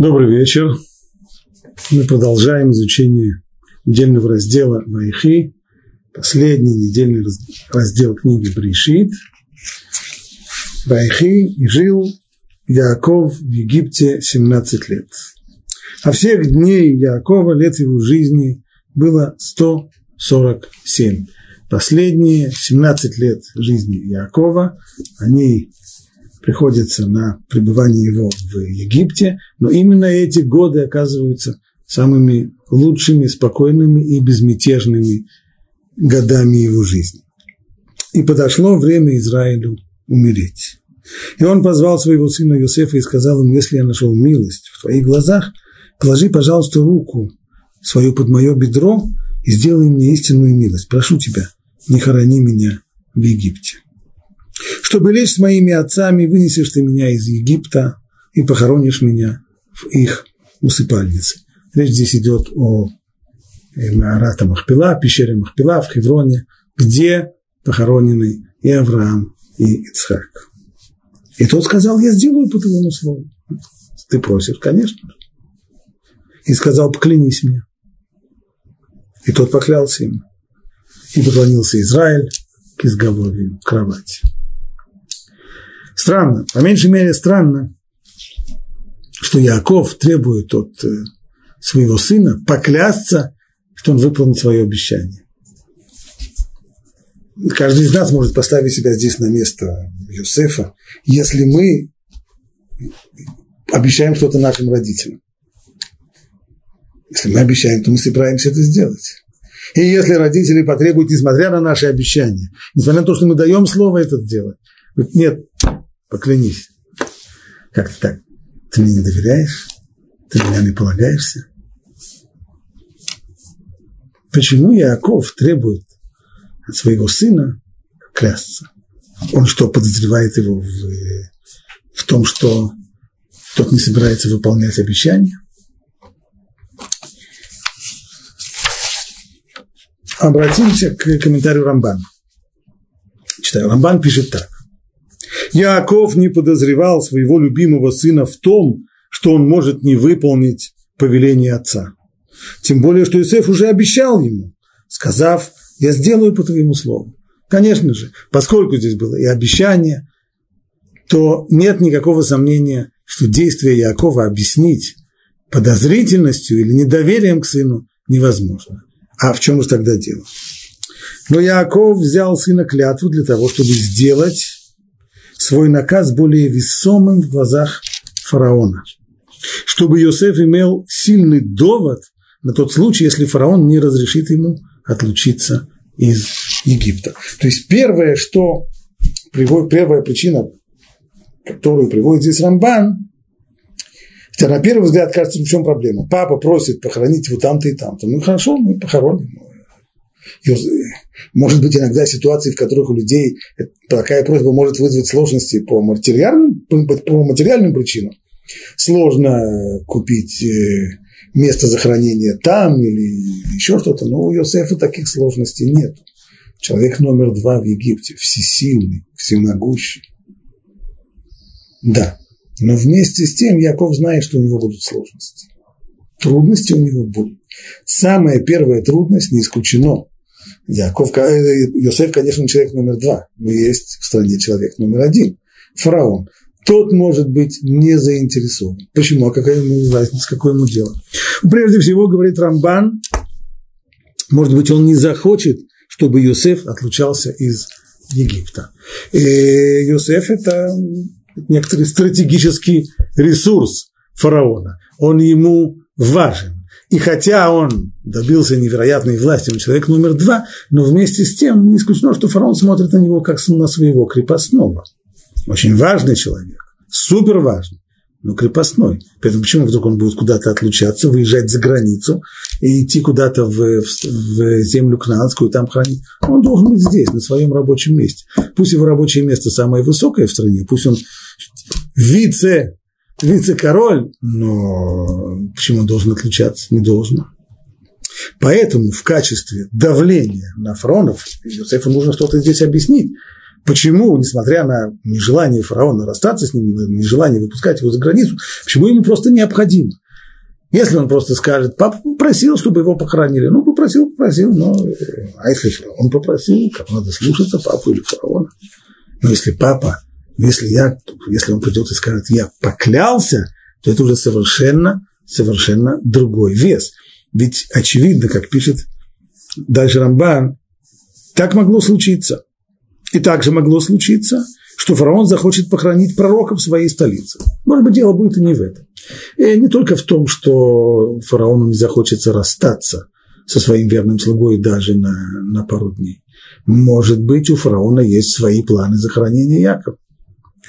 Добрый вечер. Мы продолжаем изучение недельного раздела Вайхи, последний недельный раздел книги Бришит. Вайхи и жил Яков в Египте 17 лет. А всех дней Якова, лет его жизни, было 147. Последние 17 лет жизни Якова, они приходится на пребывание его в Египте, но именно эти годы оказываются самыми лучшими, спокойными и безмятежными годами его жизни. И подошло время Израилю умереть. И он позвал своего сына Иосифа и сказал ему, если я нашел милость в твоих глазах, положи, пожалуйста, руку свою под мое бедро и сделай мне истинную милость. Прошу тебя, не хорони меня в Египте. Чтобы лечь с моими отцами, вынесешь ты меня из Египта и похоронишь меня в их усыпальнице. Речь здесь идет о э, Маарата Махпила, пещере Махпила в Хевроне, где похоронены и Авраам, и Ицхак. И тот сказал, я сделаю по твоему слову. Ты просишь, конечно. И сказал, поклянись мне. И тот поклялся ему. И поклонился Израиль к изголовью кровати. Странно, по меньшей мере странно, что Яков требует от э, своего сына поклясться, что он выполнит свое обещание. Каждый из нас может поставить себя здесь на место Юсефа, если мы обещаем что-то нашим родителям. Если мы обещаем, то мы собираемся это сделать. И если родители потребуют, несмотря на наши обещания, несмотря на то, что мы даем слово это сделать, нет, поклянись. Как то так? Ты мне не доверяешь? Ты меня не полагаешься? Почему Яков требует от своего сына клясться? Он что, подозревает его в, в том, что тот не собирается выполнять обещания? Обратимся к комментарию Рамбана. Читаю, Рамбан пишет так. Яаков не подозревал своего любимого сына в том, что он может не выполнить повеление отца. Тем более, что Иосиф уже обещал ему, сказав, я сделаю по твоему слову. Конечно же, поскольку здесь было и обещание, то нет никакого сомнения, что действие Якова объяснить подозрительностью или недоверием к сыну невозможно. А в чем же тогда дело? Но Яков взял сына клятву для того, чтобы сделать свой наказ более весомым в глазах фараона, чтобы Иосиф имел сильный довод на тот случай, если фараон не разрешит ему отлучиться из Египта. То есть первое, что приводит, первая причина, которую приводит здесь Рамбан, хотя на первый взгляд кажется, в чем проблема. Папа просит похоронить его там-то и там-то. Ну хорошо, мы похороним. Может быть, иногда ситуации, в которых у людей такая просьба может вызвать сложности по материальным, по материальным причинам. Сложно купить э, место захоронения там или еще что-то, но у Иосифа таких сложностей нет. Человек номер два в Египте, всесильный, всемогущий. Да, но вместе с тем Яков знает, что у него будут сложности. Трудности у него будут. Самая первая трудность не исключено. Яков, Йосеф, конечно, человек номер два, но есть в стране человек номер один – фараон. Тот может быть не заинтересован. Почему? А какая ему разница, какое ему дело? Прежде всего, говорит Рамбан, может быть, он не захочет, чтобы Йосеф отлучался из Египта. И Йосеф – это некоторый стратегический ресурс фараона. Он ему важен. И хотя он добился невероятной власти, он человек номер два, но вместе с тем не исключено, что фараон смотрит на него как на своего крепостного. Очень важный человек, супер важный, но крепостной. Поэтому почему вдруг он будет куда-то отлучаться, выезжать за границу и идти куда-то в, в, землю кнаанскую и там хранить? Он должен быть здесь, на своем рабочем месте. Пусть его рабочее место самое высокое в стране, пусть он вице вице-король, но почему он должен отличаться? Не должен. Поэтому в качестве давления на фаронов Иосифу нужно что-то здесь объяснить. Почему, несмотря на нежелание фараона расстаться с ним, нежелание выпускать его за границу, почему ему просто необходимо? Если он просто скажет, папа попросил, чтобы его похоронили, ну, попросил, попросил, но... А если фараон попросил, как надо слушаться папу или фараона? Но если папа, если я, если он придет и скажет, я поклялся, то это уже совершенно, совершенно другой вес. Ведь очевидно, как пишет дальше Рамбан, так могло случиться. И также могло случиться, что фараон захочет похоронить пророка в своей столице. Может быть, дело будет и не в этом. И не только в том, что фараону не захочется расстаться со своим верным слугой даже на, на пару дней. Может быть, у фараона есть свои планы захоронения Якова.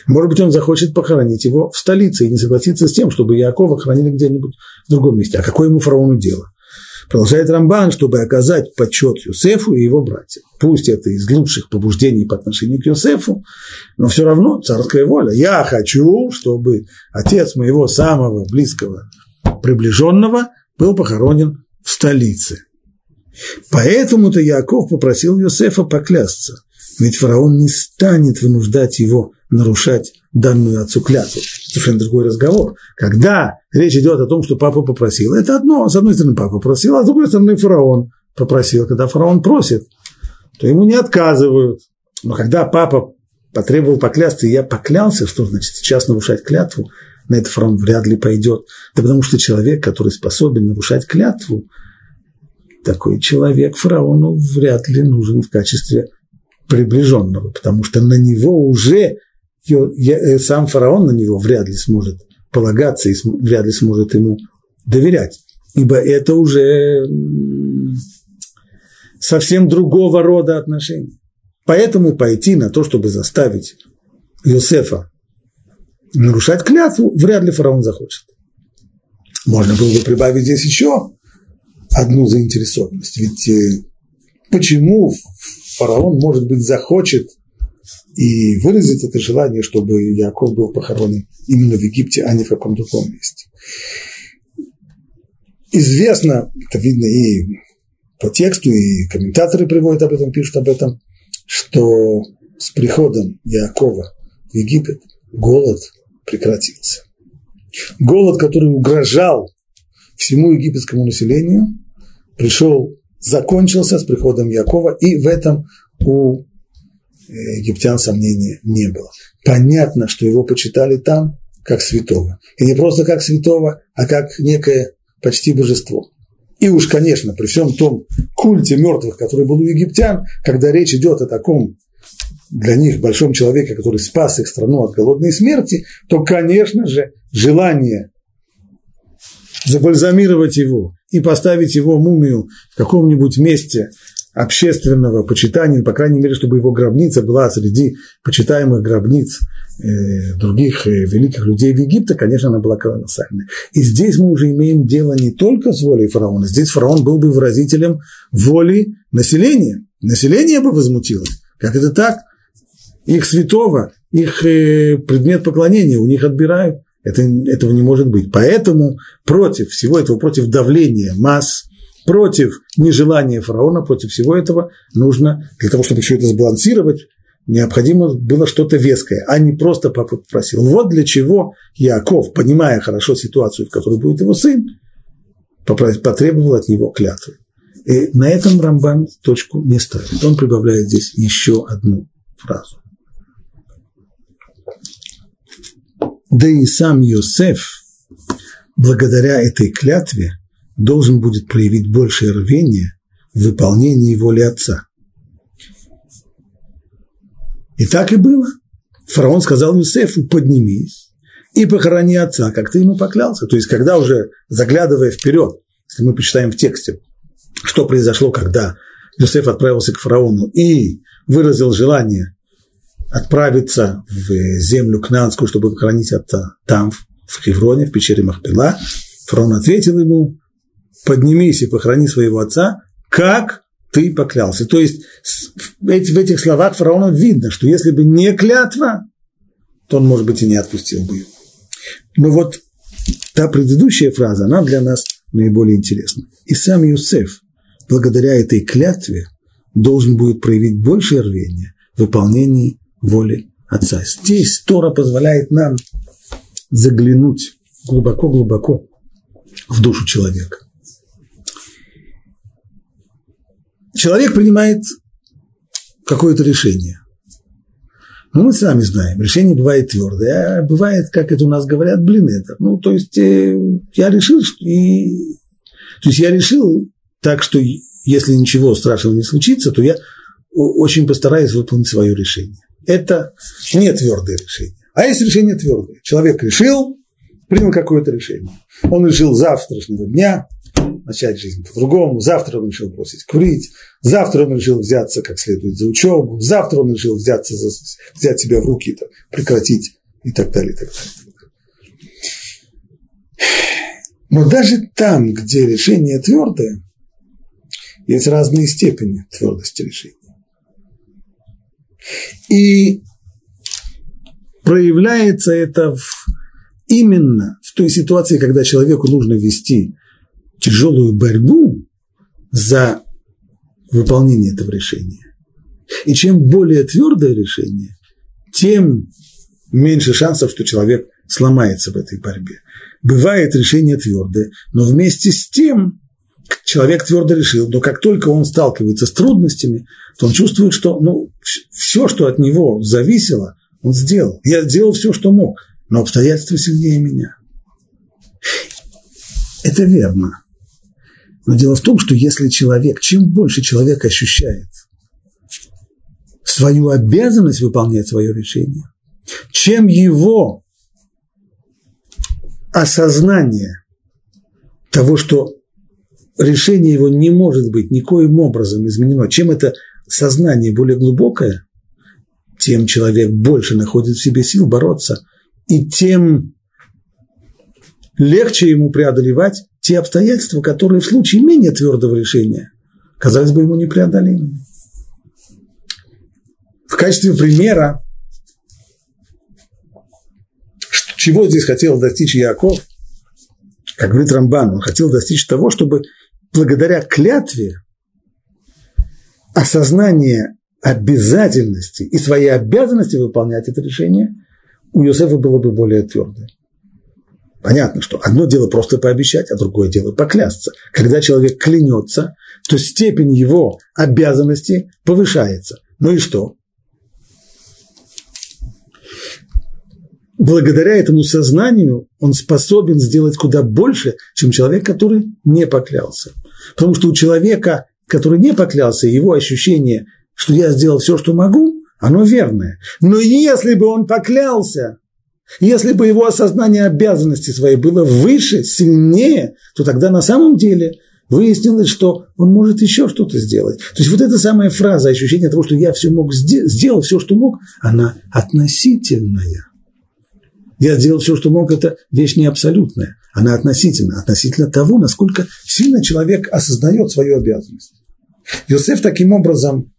Может быть, он захочет похоронить его в столице и не согласиться с тем, чтобы Якова хоронили где-нибудь в другом месте. А какое ему фараону дело? Продолжает Рамбан, чтобы оказать почет Юсефу и его братьям. Пусть это из лучших побуждений по отношению к Юсефу, но все равно царская воля. Я хочу, чтобы отец моего самого близкого приближенного был похоронен в столице. Поэтому-то Яков попросил Юсефа поклясться, ведь фараон не станет вынуждать его нарушать данную отцу клятву. Совершенно другой разговор. Когда речь идет о том, что папа попросил, это одно. С одной стороны, папа попросил, а с другой стороны, фараон попросил. Когда фараон просит, то ему не отказывают. Но когда папа потребовал поклясться, и я поклялся, что значит сейчас нарушать клятву, на это фараон вряд ли пойдет. Да потому что человек, который способен нарушать клятву, такой человек фараону вряд ли нужен в качестве приближенного, потому что на него уже сам фараон на него вряд ли сможет полагаться и вряд ли сможет ему доверять, ибо это уже совсем другого рода отношения. Поэтому пойти на то, чтобы заставить Иосифа нарушать клятву, вряд ли фараон захочет. Можно было бы прибавить здесь еще одну заинтересованность. Ведь э, почему фараон, может быть, захочет и выразить это желание, чтобы Яков был похоронен именно в Египте, а не в каком другом месте. Известно, это видно и по тексту, и комментаторы приводят об этом, пишут об этом, что с приходом Якова в Египет голод прекратился. Голод, который угрожал всему египетскому населению, пришел, закончился с приходом Якова, и в этом у египтян сомнений не было. Понятно, что его почитали там как святого. И не просто как святого, а как некое почти божество. И уж, конечно, при всем том культе мертвых, который был у египтян, когда речь идет о таком для них большом человеке, который спас их страну от голодной смерти, то, конечно же, желание забальзамировать его и поставить его мумию в каком-нибудь месте общественного почитания, по крайней мере, чтобы его гробница была среди почитаемых гробниц э, других э, великих людей в Египте, конечно, она была колоссальной. И здесь мы уже имеем дело не только с волей фараона, здесь фараон был бы выразителем воли населения. Население бы возмутилось. Как это так? Их святого, их э, предмет поклонения у них отбирают. Это, этого не может быть. Поэтому против всего этого, против давления масс, против нежелания фараона, против всего этого нужно, для того, чтобы все это сбалансировать, необходимо было что-то веское, а не просто папа попросил. Вот для чего Яков, понимая хорошо ситуацию, в которой будет его сын, потребовал от него клятвы. И на этом Рамбан точку не ставит. Он прибавляет здесь еще одну фразу. Да и сам Йосеф, благодаря этой клятве, должен будет проявить большее рвение в выполнении воли отца. И так и было. Фараон сказал Юсефу, поднимись и похорони отца, как ты ему поклялся. То есть, когда уже, заглядывая вперед, если мы почитаем в тексте, что произошло, когда Юсеф отправился к фараону и выразил желание отправиться в землю Кнанскую, чтобы похоронить отца там, в Хевроне, в пещере Махпила, фараон ответил ему, поднимись и похорони своего отца, как ты поклялся. То есть в этих словах фараона видно, что если бы не клятва, то он, может быть, и не отпустил бы его. Но вот та предыдущая фраза, она для нас наиболее интересна. И сам Юсеф, благодаря этой клятве, должен будет проявить большее рвение в выполнении воли Отца. Здесь Тора позволяет нам заглянуть глубоко-глубоко в душу человека. Человек принимает какое-то решение. Ну, мы сами знаем, решение бывает твердое, а бывает, как это у нас говорят, блин, это. Ну, то есть э, я решил, и... то есть я решил так, что если ничего страшного не случится, то я очень постараюсь выполнить свое решение. Это не твердое решение. А есть решение твердое. Человек решил, принял какое-то решение. Он решил завтрашнего дня начать жизнь по-другому. Завтра он решил бросить курить. Завтра он решил взяться как следует за учебу. Завтра он решил взяться за, взять себя в руки, -то, прекратить и так далее, и так далее. Но даже там, где решение твердое, есть разные степени твердости решения. И проявляется это в, именно в той ситуации, когда человеку нужно вести тяжелую борьбу за выполнение этого решения. И чем более твердое решение, тем меньше шансов, что человек сломается в этой борьбе. Бывает решение твердое, но вместе с тем человек твердо решил, но как только он сталкивается с трудностями, то он чувствует, что ну, все, что от него зависело, он сделал. Я сделал все, что мог, но обстоятельства сильнее меня. Это верно. Но дело в том, что если человек, чем больше человек ощущает свою обязанность выполнять свое решение, чем его осознание того, что решение его не может быть никоим образом изменено, чем это сознание более глубокое, тем человек больше находит в себе сил бороться, и тем легче ему преодолевать те обстоятельства, которые в случае менее твердого решения казались бы ему непреодолимыми. В качестве примера, чего здесь хотел достичь Яков, как говорит Рамбан, он хотел достичь того, чтобы благодаря клятве осознание обязательности и своей обязанности выполнять это решение у Иосифа было бы более твердое. Понятно, что одно дело просто пообещать, а другое дело поклясться. Когда человек клянется, то степень его обязанности повышается. Ну и что? Благодаря этому сознанию он способен сделать куда больше, чем человек, который не поклялся. Потому что у человека, который не поклялся, его ощущение, что я сделал все, что могу, оно верное. Но если бы он поклялся, если бы его осознание обязанности своей было выше, сильнее, то тогда на самом деле выяснилось, что он может еще что-то сделать. То есть вот эта самая фраза, ощущение того, что я все мог сделал все, что мог, она относительная. Я сделал все, что мог, это вещь не абсолютная. Она относительно, относительно того, насколько сильно человек осознает свою обязанность. Йосеф таким образом,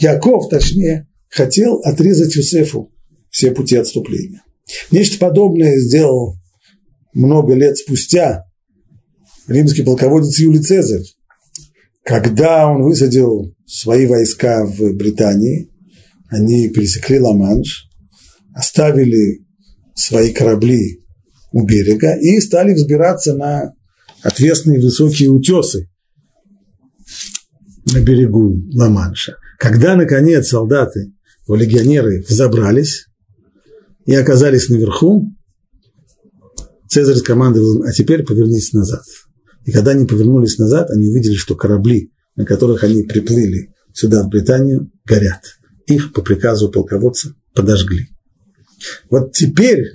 Яков, точнее, хотел отрезать Юсефу все пути отступления. Нечто подобное сделал много лет спустя римский полководец Юлий Цезарь, когда он высадил свои войска в Британии, они пересекли Ла-Манш, оставили свои корабли у берега и стали взбираться на отвесные высокие утесы на берегу Ла-Манша. Когда, наконец, солдаты, легионеры взобрались и оказались наверху, Цезарь скомандовал, а теперь повернитесь назад. И когда они повернулись назад, они увидели, что корабли, на которых они приплыли сюда, в Британию, горят. Их по приказу полководца подожгли. Вот теперь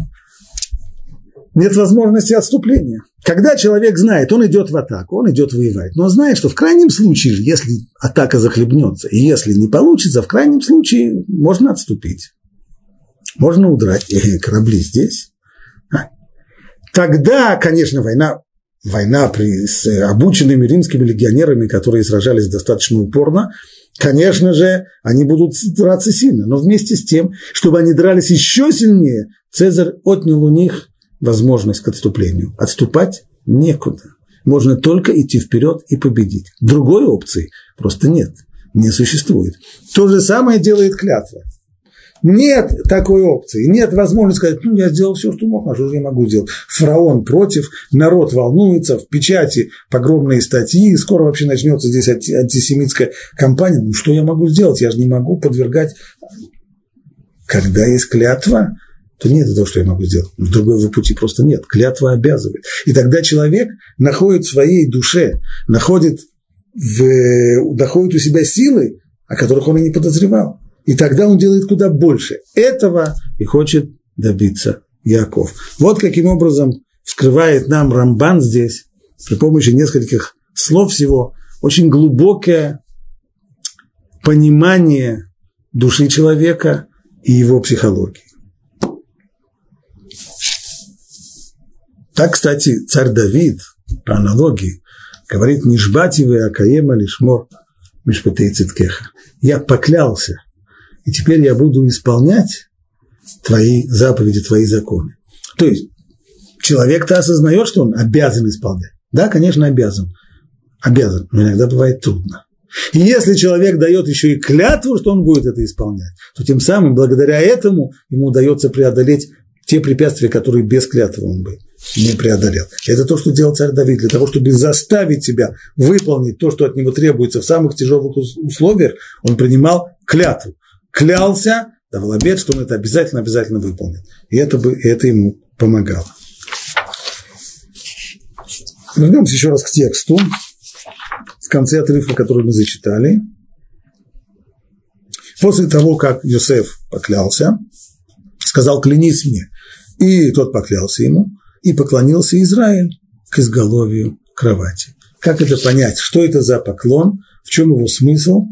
нет возможности отступления. Когда человек знает, он идет в атаку, он идет воевать, но знает, что в крайнем случае, если атака захлебнется, и если не получится, в крайнем случае можно отступить. Можно удрать. Э, корабли здесь. А. Тогда, конечно, война, война при, с обученными римскими легионерами, которые сражались достаточно упорно, Конечно же, они будут драться сильно, но вместе с тем, чтобы они дрались еще сильнее, Цезарь отнял у них возможность к отступлению. Отступать некуда. Можно только идти вперед и победить. Другой опции просто нет, не существует. То же самое делает клятва. Нет такой опции, нет возможности сказать, ну, я сделал все, что мог, а что же я могу сделать? Фараон против, народ волнуется, в печати погромные статьи, скоро вообще начнется здесь антисемитская кампания. Ну, что я могу сделать? Я же не могу подвергать... Когда есть клятва, то нет того, что я могу сделать. Другого пути просто нет. Клятва обязывает. И тогда человек находит в своей душе, находит, в, находит у себя силы, о которых он и не подозревал. И тогда он делает куда больше. Этого и хочет добиться Яков. Вот каким образом вскрывает нам Рамбан здесь при помощи нескольких слов всего очень глубокое понимание души человека и его психологии. Так, кстати, царь Давид, по аналогии, говорит «Нишбати вы акаема лишмор мишпатей циткеха». Я поклялся, и теперь я буду исполнять твои заповеди, твои законы. То есть человек-то осознает, что он обязан исполнять. Да, конечно, обязан. Обязан, но иногда бывает трудно. И если человек дает еще и клятву, что он будет это исполнять, то тем самым, благодаря этому, ему удается преодолеть те препятствия, которые без клятвы он бы не преодолел. Это то, что делал царь Давид, для того, чтобы заставить себя выполнить то, что от него требуется в самых тяжелых условиях, он принимал клятву. Клялся, давал обед, что он это обязательно, обязательно выполнит. И это, бы, и это ему помогало. Вернемся еще раз к тексту, в конце отрывка, который мы зачитали. После того, как Йосеф поклялся, сказал, клянись мне, и тот поклялся ему, и поклонился Израиль к изголовью кровати. Как это понять? Что это за поклон? В чем его смысл?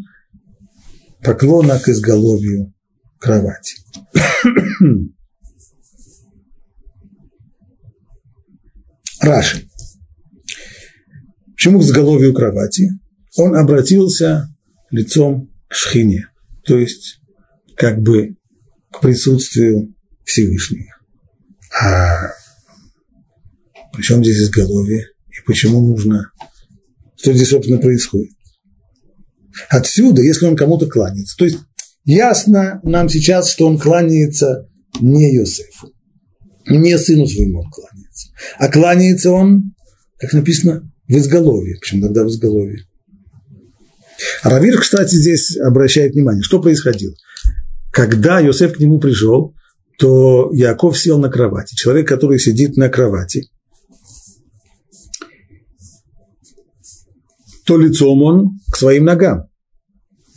Поклона к изголовью кровати. Раши. Почему к изголовью кровати? Он обратился лицом к шхине, то есть как бы к присутствию Всевышнего. А причем здесь изголовье? И почему нужно? Что здесь, собственно, происходит? Отсюда, если он кому-то кланяется, то есть ясно нам сейчас, что он кланяется не Йосефу, не сыну своему он кланяется, а кланяется он, как написано, в изголовье. Почему тогда в изголовье? Равир, кстати, здесь обращает внимание, что происходило. Когда Йосеф к нему пришел, то Яков сел на кровати. Человек, который сидит на кровати, то лицом он к своим ногам,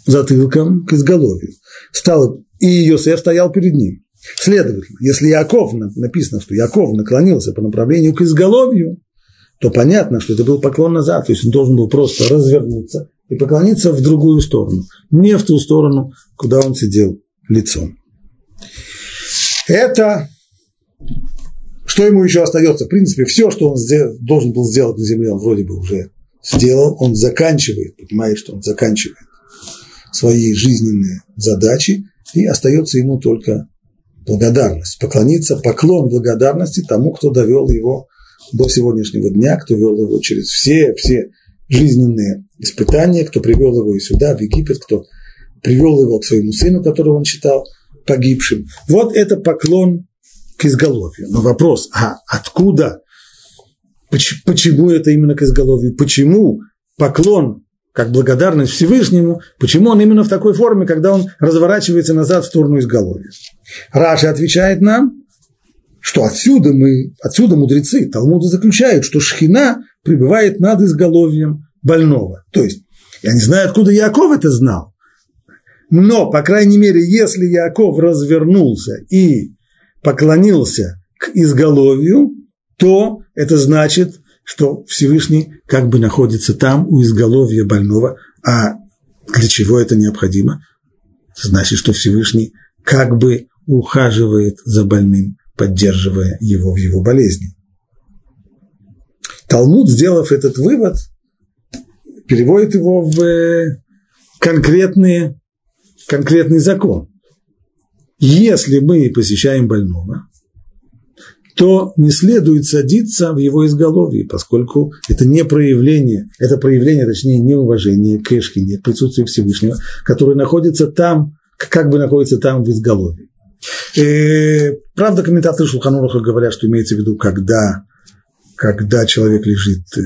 затылком к изголовью. Стал, и Йосеф стоял перед ним. Следовательно, если Яков, написано, что Яков наклонился по направлению к изголовью, то понятно, что это был поклон назад, то есть он должен был просто развернуться и поклониться в другую сторону, не в ту сторону, куда он сидел лицом. Это, что ему еще остается, в принципе, все, что он должен был сделать на земле, он вроде бы уже сделал, он заканчивает, понимает, что он заканчивает свои жизненные задачи, и остается ему только благодарность, поклониться, поклон благодарности тому, кто довел его до сегодняшнего дня, кто вел его через все, все жизненные испытания, кто привел его и сюда, в Египет, кто привел его к своему сыну, которого он считал погибшим. Вот это поклон к изголовью. Но вопрос, а откуда Почему это именно к изголовью? Почему поклон как благодарность Всевышнему, почему он именно в такой форме, когда он разворачивается назад в сторону изголовья? Раша отвечает нам, что отсюда мы, отсюда мудрецы Талмуда заключают, что шхина пребывает над изголовьем больного. То есть, я не знаю, откуда Яков это знал, но, по крайней мере, если Яков развернулся и поклонился к изголовью, то это значит, что Всевышний как бы находится там, у изголовья больного. А для чего это необходимо? значит, что Всевышний как бы ухаживает за больным, поддерживая его в его болезни. Талмуд, сделав этот вывод, переводит его в э, конкретный, конкретный закон. Если мы посещаем больного, то не следует садиться в его изголовье, поскольку это не проявление, это проявление, точнее, неуважения к Эшхине, к присутствию Всевышнего, который находится там, как бы находится там в изголовье. И, э, правда, комментаторы Шулханураха говорят, что имеется в виду, когда, когда человек лежит э,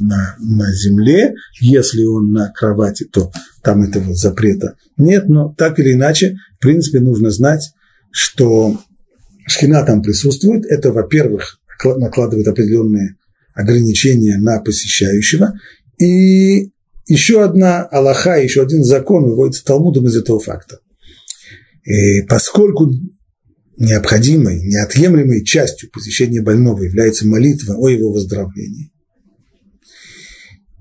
на, на земле, если он на кровати, то там этого запрета нет, но так или иначе, в принципе, нужно знать, что шхина там присутствует. Это, во-первых, накладывает определенные ограничения на посещающего. И еще одна Аллаха, еще один закон выводится Талмудом из этого факта. И поскольку необходимой, неотъемлемой частью посещения больного является молитва о его выздоровлении,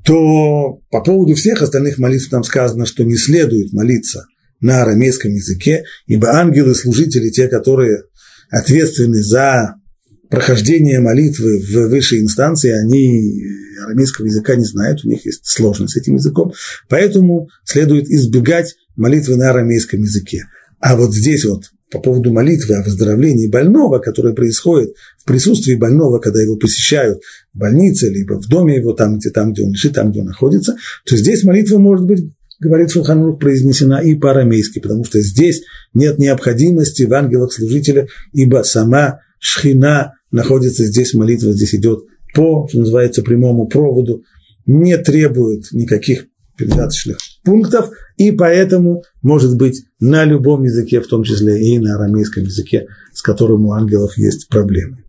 то по поводу всех остальных молитв там сказано, что не следует молиться на арамейском языке, ибо ангелы-служители, те, которые ответственны за прохождение молитвы в высшей инстанции, они арамейского языка не знают, у них есть сложность с этим языком, поэтому следует избегать молитвы на арамейском языке. А вот здесь вот по поводу молитвы о выздоровлении больного, которое происходит в присутствии больного, когда его посещают в больнице, либо в доме его, там, где, там, где он лежит, там, где он находится, то здесь молитва может быть, говорит Шулханрух, произнесена и по-арамейски, потому что здесь нет необходимости в ангелах служителя, ибо сама шхина находится здесь, молитва здесь идет по, что называется, прямому проводу, не требует никаких передаточных пунктов, и поэтому может быть на любом языке, в том числе и на арамейском языке, с которым у ангелов есть проблемы.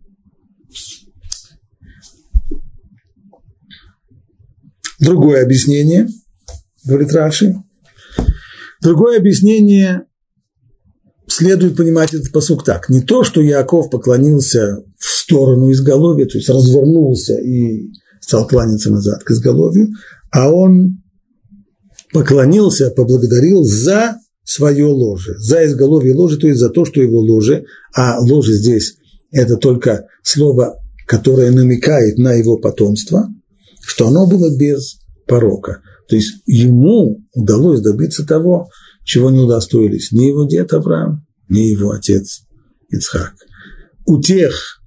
Другое объяснение, говорит Раши, другое объяснение следует понимать этот посук так. Не то, что Яков поклонился в сторону изголовья, то есть развернулся и стал кланяться назад к изголовью, а он поклонился, поблагодарил за свое ложе, за изголовье ложи, то есть за то, что его ложе, а ложе здесь – это только слово, которое намекает на его потомство, что оно было без порока. То есть ему удалось добиться того, чего не удостоились ни его дед Авраам, ни его отец Ицхак. У тех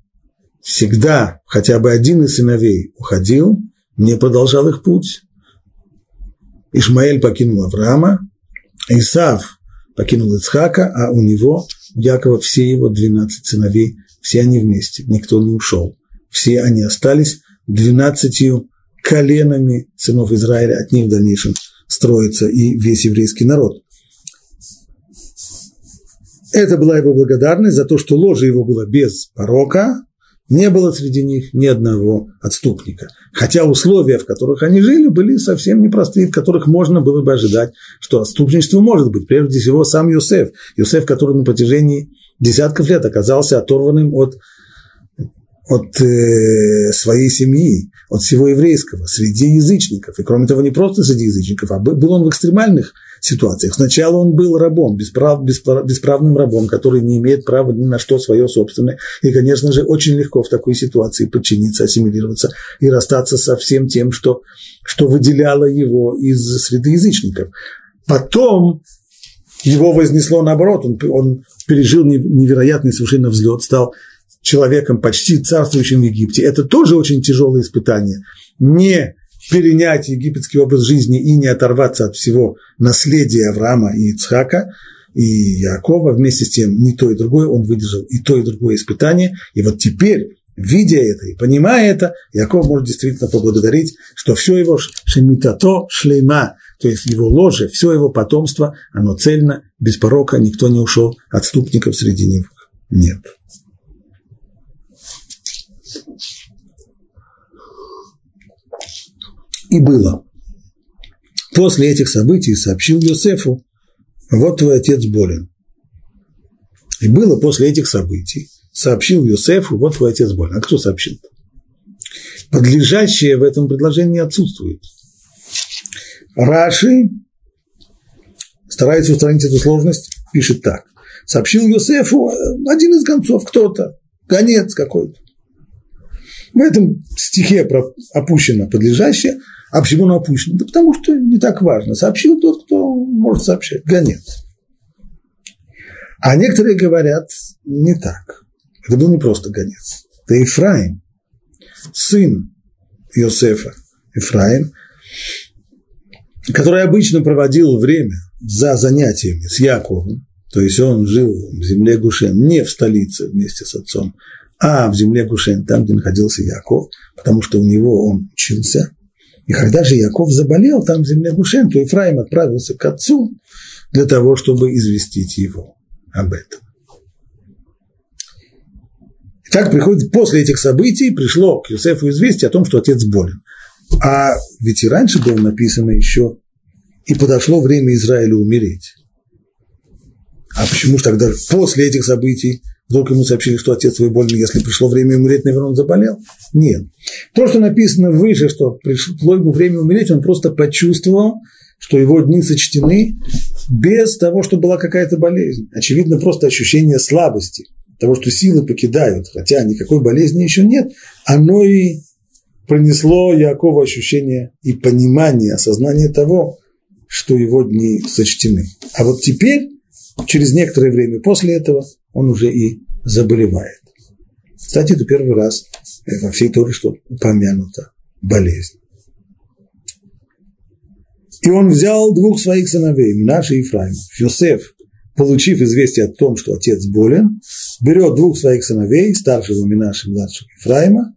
всегда хотя бы один из сыновей уходил, не продолжал их путь, Ишмаэль покинул Авраама, Исав покинул Ицхака, а у него, у Якова, все его 12 сыновей, все они вместе, никто не ушел. Все они остались двенадцатью коленами сынов Израиля, от них в дальнейшем строится и весь еврейский народ. Это была его благодарность за то, что ложе его было без порока, не было среди них ни одного отступника. Хотя условия, в которых они жили, были совсем непростые, в которых можно было бы ожидать, что отступничество может быть. Прежде всего, сам Юсеф. Юсеф, который на протяжении десятков лет оказался оторванным от, от э, своей семьи, от всего еврейского, среди язычников. И кроме того, не просто среди язычников, а был он в экстремальных ситуациях. Сначала он был рабом, бесправ, бесправ, бесправным рабом, который не имеет права ни на что свое собственное. И, конечно же, очень легко в такой ситуации подчиниться, ассимилироваться и расстаться со всем тем, что, что выделяло его из среды язычников. Потом его вознесло наоборот, он, он пережил невероятный совершенно взлет, стал человеком почти царствующим в Египте. Это тоже очень тяжелое испытание. Не перенять египетский образ жизни и не оторваться от всего наследия Авраама и Ицхака, и Якова, вместе с тем ни то и другое, он выдержал и то, и другое испытание. И вот теперь, видя это и понимая это, Яков может действительно поблагодарить, что все его шемитато шлейма, то есть его ложе, все его потомство, оно цельно, без порока, никто не ушел, отступников среди них нет. И было. После этих событий сообщил Йосефу, вот твой отец болен. И было после этих событий, сообщил Йосефу, вот твой отец болен. А кто сообщил? Подлежащее в этом предложении отсутствует. Раши старается устранить эту сложность, пишет так. Сообщил Йосефу один из концов, кто-то, гонец какой-то. В этом стихе опущено подлежащее, а почему оно опущено? Да потому что не так важно. Сообщил тот, кто может сообщать. Гонец. А некоторые говорят не так. Это был не просто гонец. Это Ефраим, сын Иосифа, Ефраим, который обычно проводил время за занятиями с Яковом, то есть он жил в земле Гушен, не в столице вместе с отцом, а в земле Гушен, там, где находился Яков, потому что у него он учился. И когда же Яков заболел там, в земле Гушен, то Ифраим отправился к отцу для того, чтобы известить его об этом. И так приходит, после этих событий пришло к Юсефу известие о том, что отец болен. А ведь и раньше было написано еще, и подошло время Израилю умереть. А почему же тогда после этих событий вдруг ему сообщили, что отец твой болен, если пришло время умереть, наверное, он заболел? Нет. То, что написано выше, что пришло ему время умереть, он просто почувствовал, что его дни сочтены без того, что была какая-то болезнь. Очевидно, просто ощущение слабости, того, что силы покидают, хотя никакой болезни еще нет, оно и принесло Якову ощущение и понимание, осознание того, что его дни сочтены. А вот теперь, через некоторое время после этого, он уже и заболевает. Кстати, это первый раз во всей Торе, что упомянута болезнь. И он взял двух своих сыновей, Минаша и Ефраима. Йосеф, получив известие о том, что отец болен, берет двух своих сыновей, старшего Минаша и младшего Ефраима,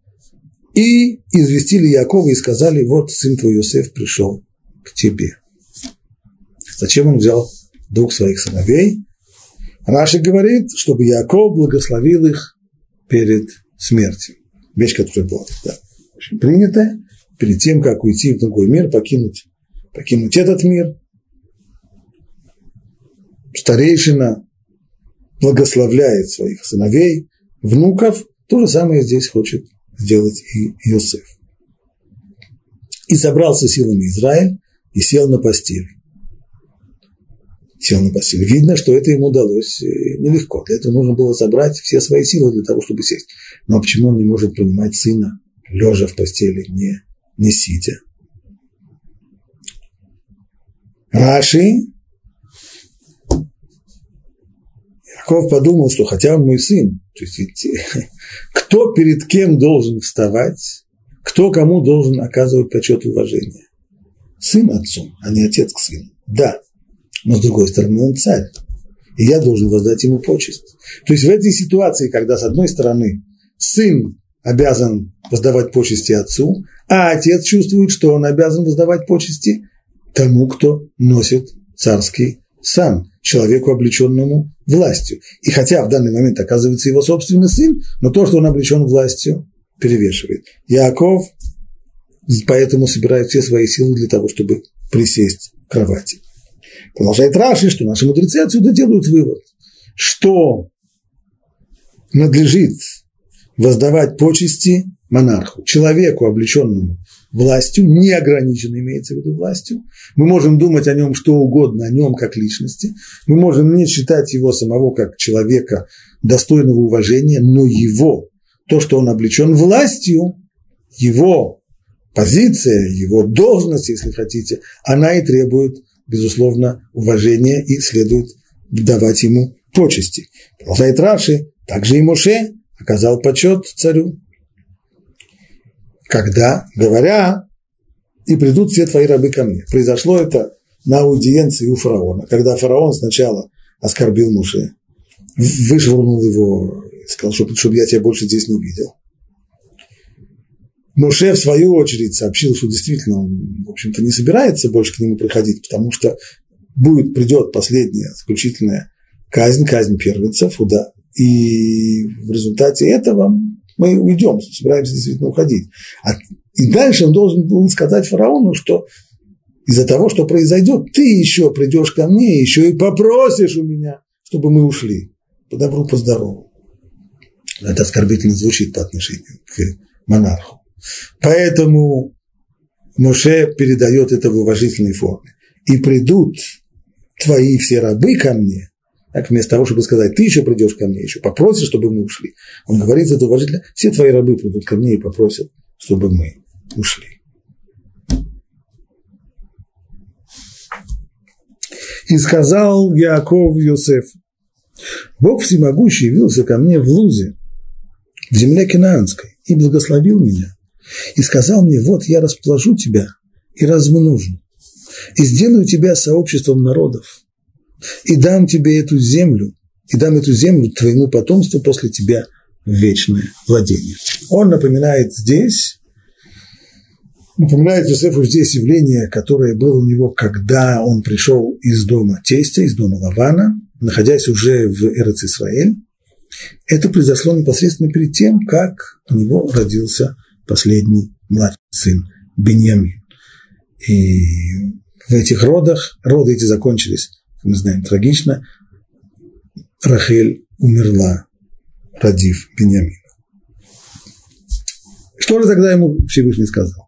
и известили Якова и сказали, вот сын твой Йосеф пришел к тебе. Зачем он взял двух своих сыновей? Раши говорит, чтобы Яков благословил их перед смертью. Вещь, которая была да, очень принятая, перед тем, как уйти в другой мир, покинуть покинуть этот мир. Старейшина благословляет своих сыновей, внуков. То же самое здесь хочет сделать и Иосиф. И собрался силами Израиль и сел на постель. Сел на постель. Видно, что это ему удалось э, нелегко. Для этого нужно было собрать все свои силы для того, чтобы сесть. Но почему он не может принимать сына, лежа в постели, не, не сидя? Раши, Яков подумал, что хотя он мой сын, то есть кто перед кем должен вставать, кто кому должен оказывать почет и уважение? Сын отцу, а не отец к сыну. Да, но с другой стороны он царь, и я должен воздать ему почесть. То есть в этой ситуации, когда с одной стороны сын обязан воздавать почести отцу, а отец чувствует, что он обязан воздавать почести тому, кто носит царский сан, человеку, облеченному властью. И хотя в данный момент оказывается его собственный сын, но то, что он облечен властью, перевешивает. Яков поэтому собирает все свои силы для того, чтобы присесть в кровати. Продолжает Раши, что наши мудрецы отсюда делают вывод, что надлежит воздавать почести монарху, человеку, облеченному властью, неограниченно имеется в виду властью. Мы можем думать о нем что угодно, о нем как личности. Мы можем не считать его самого как человека достойного уважения, но его, то, что он облечен властью, его позиция, его должность, если хотите, она и требует, безусловно, уважения и следует давать ему почести. Продолжает Раши, также и Моше оказал почет царю когда, говоря, и придут все твои рабы ко мне. Произошло это на аудиенции у фараона, когда фараон сначала оскорбил Муше, вышвырнул его, сказал, чтобы, чтобы я тебя больше здесь не видел. Муше, в свою очередь, сообщил, что действительно он, в общем-то, не собирается больше к нему приходить, потому что будет, придет последняя, заключительная казнь, казнь первенцев, да, и в результате этого мы уйдем, собираемся действительно уходить. А, и дальше он должен был сказать фараону, что из-за того, что произойдет, ты еще придешь ко мне, еще и попросишь у меня, чтобы мы ушли. По добру, по здорову. Это оскорбительно звучит по отношению к монарху. Поэтому Моше передает это в уважительной форме. И придут твои все рабы ко мне, так, вместо того, чтобы сказать, ты еще придешь ко мне, еще попросишь, чтобы мы ушли. Он говорит это уважительно, все твои рабы придут ко мне и попросят, чтобы мы ушли. И сказал Яков Йосеф, Бог всемогущий явился ко мне в Лузе, в земле Кинаанской, и благословил меня, и сказал мне, вот я расположу тебя и размножу, и сделаю тебя сообществом народов, и дам тебе эту землю, и дам эту землю твоему потомству после тебя в вечное владение. Он напоминает здесь, напоминает Йосефу здесь явление, которое было у него, когда он пришел из дома тестя, из дома Лавана, находясь уже в Эрец Исраэль. Это произошло непосредственно перед тем, как у него родился последний младший сын Беньямин. И в этих родах, роды эти закончились, мы знаем, трагично. Рахель умерла, родив Беньямина. Что же тогда ему Всевышний сказал?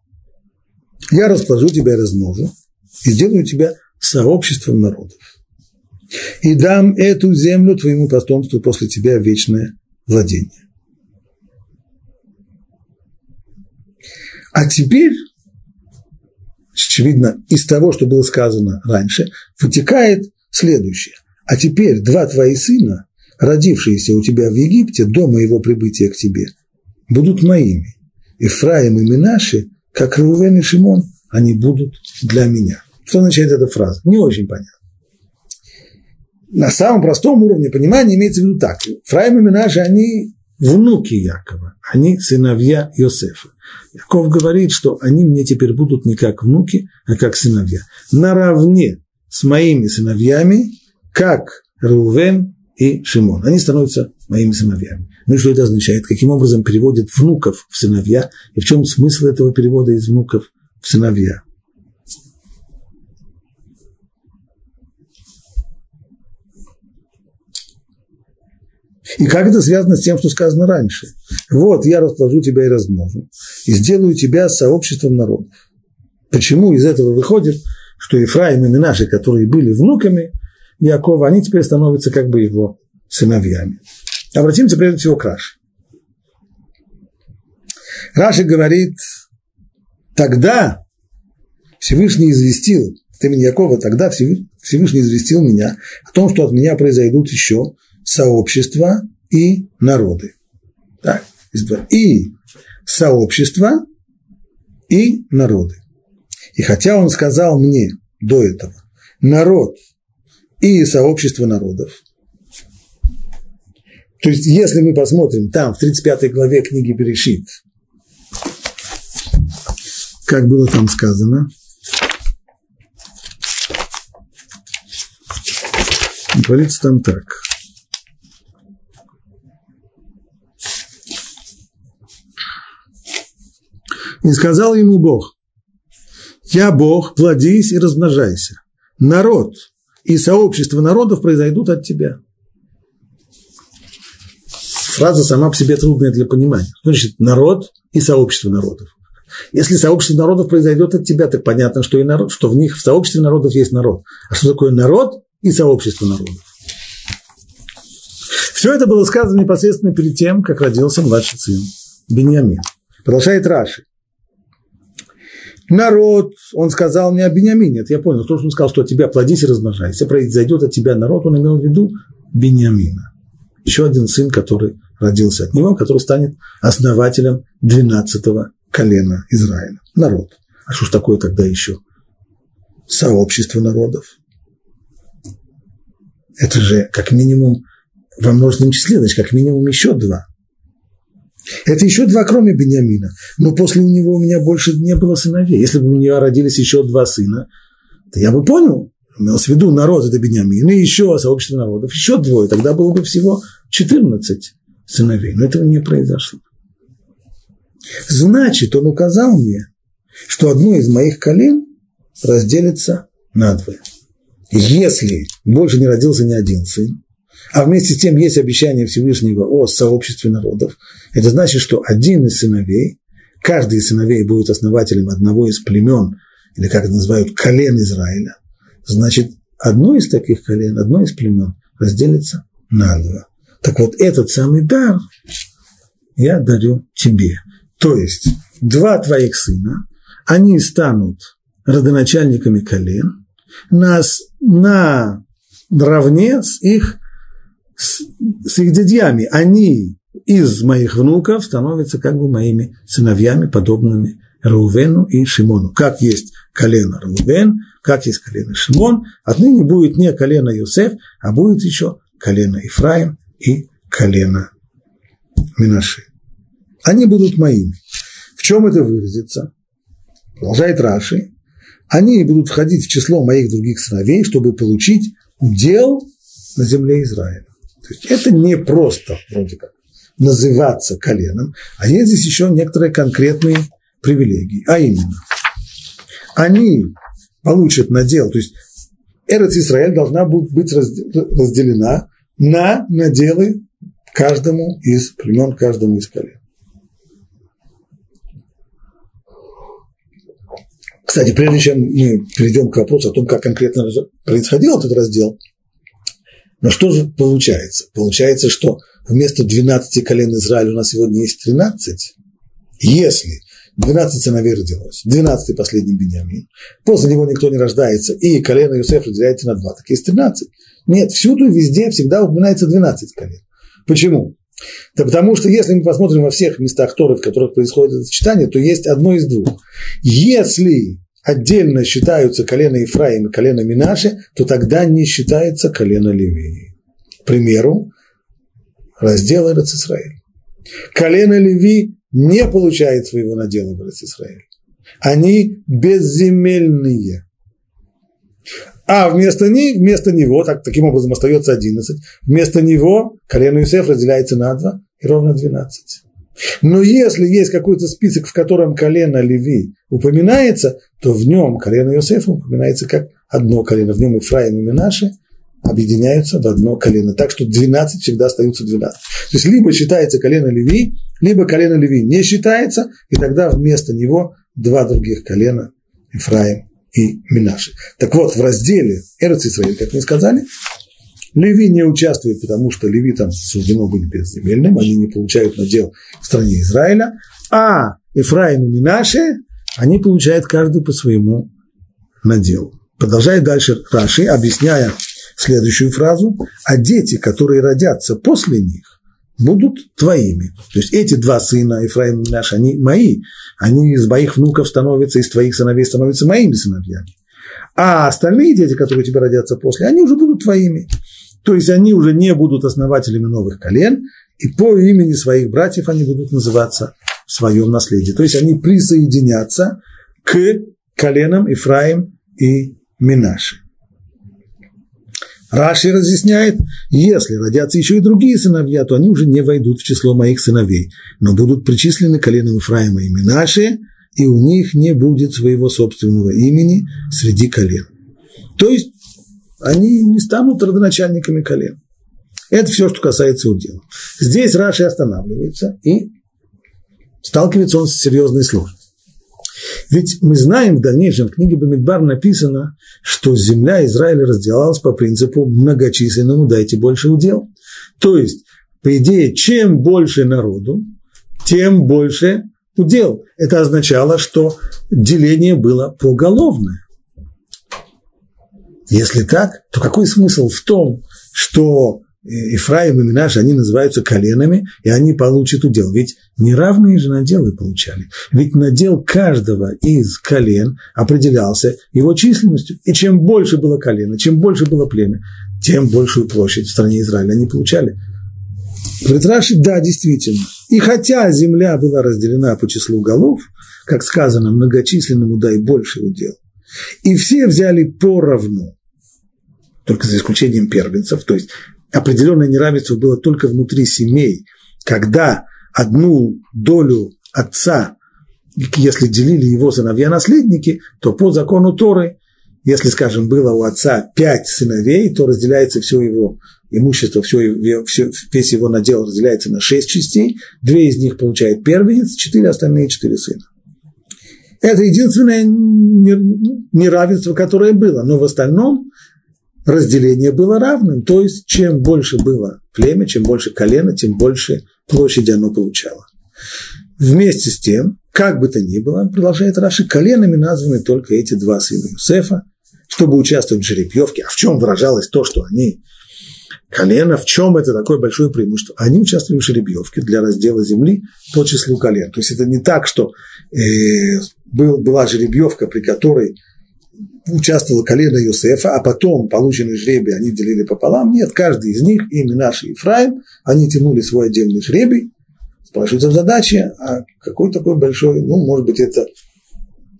Я расположу тебя и размножу, и сделаю тебя сообществом народов. И дам эту землю твоему потомству после тебя вечное владение. А теперь, очевидно, из того, что было сказано раньше, вытекает следующее. А теперь два твои сына, родившиеся у тебя в Египте до моего прибытия к тебе, будут моими. Ифраим и Минаши, как Рувен и Шимон, они будут для меня. Что означает эта фраза? Не очень понятно. На самом простом уровне понимания имеется в виду так. Фраим и Минаши, они внуки Якова, они сыновья Иосифа. Яков говорит, что они мне теперь будут не как внуки, а как сыновья. Наравне с моими сыновьями, как Рувен и Шимон. Они становятся моими сыновьями. Ну и что это означает? Каким образом переводят внуков в сыновья? И в чем смысл этого перевода из внуков в сыновья? И как это связано с тем, что сказано раньше? Вот, я расположу тебя и размножу, и сделаю тебя сообществом народов. Почему из этого выходит, что Ефраим и Минаши, которые были внуками Якова, они теперь становятся как бы его сыновьями. Обратимся прежде всего к Раши. Раши говорит, тогда Всевышний известил от имени Якова, тогда Всевышний известил меня о том, что от меня произойдут еще сообщества и народы. Так, и сообщества, и народы. И хотя он сказал мне до этого, народ и сообщество народов, то есть, если мы посмотрим там, в 35 главе книги Берешит, как было там сказано, говорится там так – И сказал ему Бог, я Бог, плодись и размножайся. Народ и сообщество народов произойдут от тебя. Фраза сама по себе трудная для понимания. Что значит народ и сообщество народов? Если сообщество народов произойдет от тебя, так понятно, что и народ, что в них в сообществе народов есть народ. А что такое народ и сообщество народов? Все это было сказано непосредственно перед тем, как родился младший сын Беньямин. Продолжает Раши народ, он сказал мне о Бениамине, это я понял, то, что он сказал, что от тебя плодись и размножайся, произойдет от тебя народ, он имел в виду Бениамина. Еще один сын, который родился от него, который станет основателем 12-го колена Израиля. Народ. А что ж такое тогда еще? Сообщество народов. Это же как минимум во множественном числе, значит, как минимум еще два. Это еще два, кроме Бениамина. Но после него у меня больше не было сыновей. Если бы у нее родились еще два сына, то я бы понял, имелось в виду народ это Бениамин, и еще сообщество народов, еще двое, тогда было бы всего 14 сыновей. Но этого не произошло. Значит, он указал мне, что одно из моих колен разделится на двое. Если больше не родился ни один сын, а вместе с тем есть обещание Всевышнего о сообществе народов. Это значит, что один из сыновей, каждый из сыновей будет основателем одного из племен, или как это называют, колен Израиля. Значит, одно из таких колен, одно из племен разделится на два. Так вот, этот самый дар я дарю тебе. То есть, два твоих сына, они станут родоначальниками колен, нас на равне с их с, с их дядьями, они из моих внуков становятся как бы моими сыновьями, подобными Рувену и Шимону. Как есть колено Рувен, как есть колено Шимон, отныне будет не колено Юсеф, а будет еще колено Ифраим и колено Минаши. Они будут моими. В чем это выразится? Продолжает Раши. Они будут входить в число моих других сыновей, чтобы получить удел на земле Израиля. То есть это не просто вроде как называться коленом, а есть здесь еще некоторые конкретные привилегии. А именно, они получат надел, то есть Эрец Израиль должна быть разделена на наделы каждому из племен, каждому из колен. Кстати, прежде чем мы перейдем к вопросу о том, как конкретно происходил этот раздел, но что же получается? Получается, что вместо 12 колен Израиля у нас сегодня есть 13. Если 12 сыновей родилось, 12 последний Бениамин, после него никто не рождается, и колено Иосифа разделяется на два, так есть 13. Нет, всюду, везде, всегда упоминается 12 колен. Почему? Да потому что если мы посмотрим во всех местах Торы, в которых происходит это читание, то есть одно из двух. Если отдельно считаются колено Ефраим и колено Минаши, то тогда не считается колено Левии. К примеру, раздел Израиль. Колено Леви не получает своего надела в Израиль. Они безземельные. А вместо, них, вместо него, так, таким образом остается 11, вместо него колено Юсеф разделяется на 2 и ровно 12. Но если есть какой-то список, в котором колено Леви упоминается, то в нем колено Иосифа упоминается как одно колено. В нем Ифраим и Минаши объединяются в одно колено. Так что 12 всегда остаются 12. То есть либо считается колено Леви, либо колено Леви не считается, и тогда вместо него два других колена Ифраим и Минаши. Так вот, в разделе Эрц Исраиль, как мы сказали, Леви не участвует, потому что левитам суждено быть безземельным, они не получают надел в стране Израиля, а Ифраим и Минаши, они получают каждый по своему наделу. Продолжает дальше Раши, объясняя следующую фразу, а дети, которые родятся после них, будут твоими. То есть эти два сына, Ифраим и Минаш, они мои. Они из моих внуков становятся, из твоих сыновей становятся моими сыновьями. А остальные дети, которые у тебя родятся после, они уже будут твоими. То есть они уже не будут основателями новых колен, и по имени своих братьев они будут называться в своем наследии. То есть они присоединятся к коленам Ифраим и Минаши. Раши разъясняет, если родятся еще и другие сыновья, то они уже не войдут в число моих сыновей, но будут причислены коленам Ифраима и Минаши, и у них не будет своего собственного имени среди колен. То есть они не станут родоначальниками колен. Это все, что касается удела. Здесь Раши останавливается и сталкивается он с серьезной сложностью. Ведь мы знаем в дальнейшем, в книге Бамидбар написано, что земля Израиля разделалась по принципу многочисленному «дайте больше удел». То есть, по идее, чем больше народу, тем больше удел. Это означало, что деление было поголовное. Если так, то какой смысл в том, что Ифраим и Минаш, они называются коленами, и они получат удел. Ведь неравные же наделы получали. Ведь надел каждого из колен определялся его численностью. И чем больше было колено, чем больше было племя, тем большую площадь в стране Израиля они получали. Говорит да, действительно. И хотя земля была разделена по числу голов, как сказано, многочисленному дай больше удел, и все взяли поровну, только за исключением первенцев, то есть определенное неравенство было только внутри семей, когда одну долю отца, если делили его сыновья-наследники, то по закону Торы, если, скажем, было у отца пять сыновей, то разделяется все его имущество, все, все, весь его надел разделяется на шесть частей, две из них получает первенец, четыре остальные четыре сына. Это единственное неравенство, которое было, но в остальном разделение было равным, то есть чем больше было племя, чем больше колена, тем больше площади оно получало. Вместе с тем, как бы то ни было, продолжает Раши, коленами названы только эти два сына Юсефа, чтобы участвовать в жеребьевке. А в чем выражалось то, что они колено, в чем это такое большое преимущество? Они участвовали в жеребьевке для раздела земли по числу колен. То есть это не так, что э, был, была жеребьевка, при которой участвовало колено Юсефа, а потом полученный жребий они делили пополам. Нет, каждый из них, имя наш Ефраим, они тянули свой отдельный жребий. Спрашивается задача, а какой такой большой, ну, может быть, это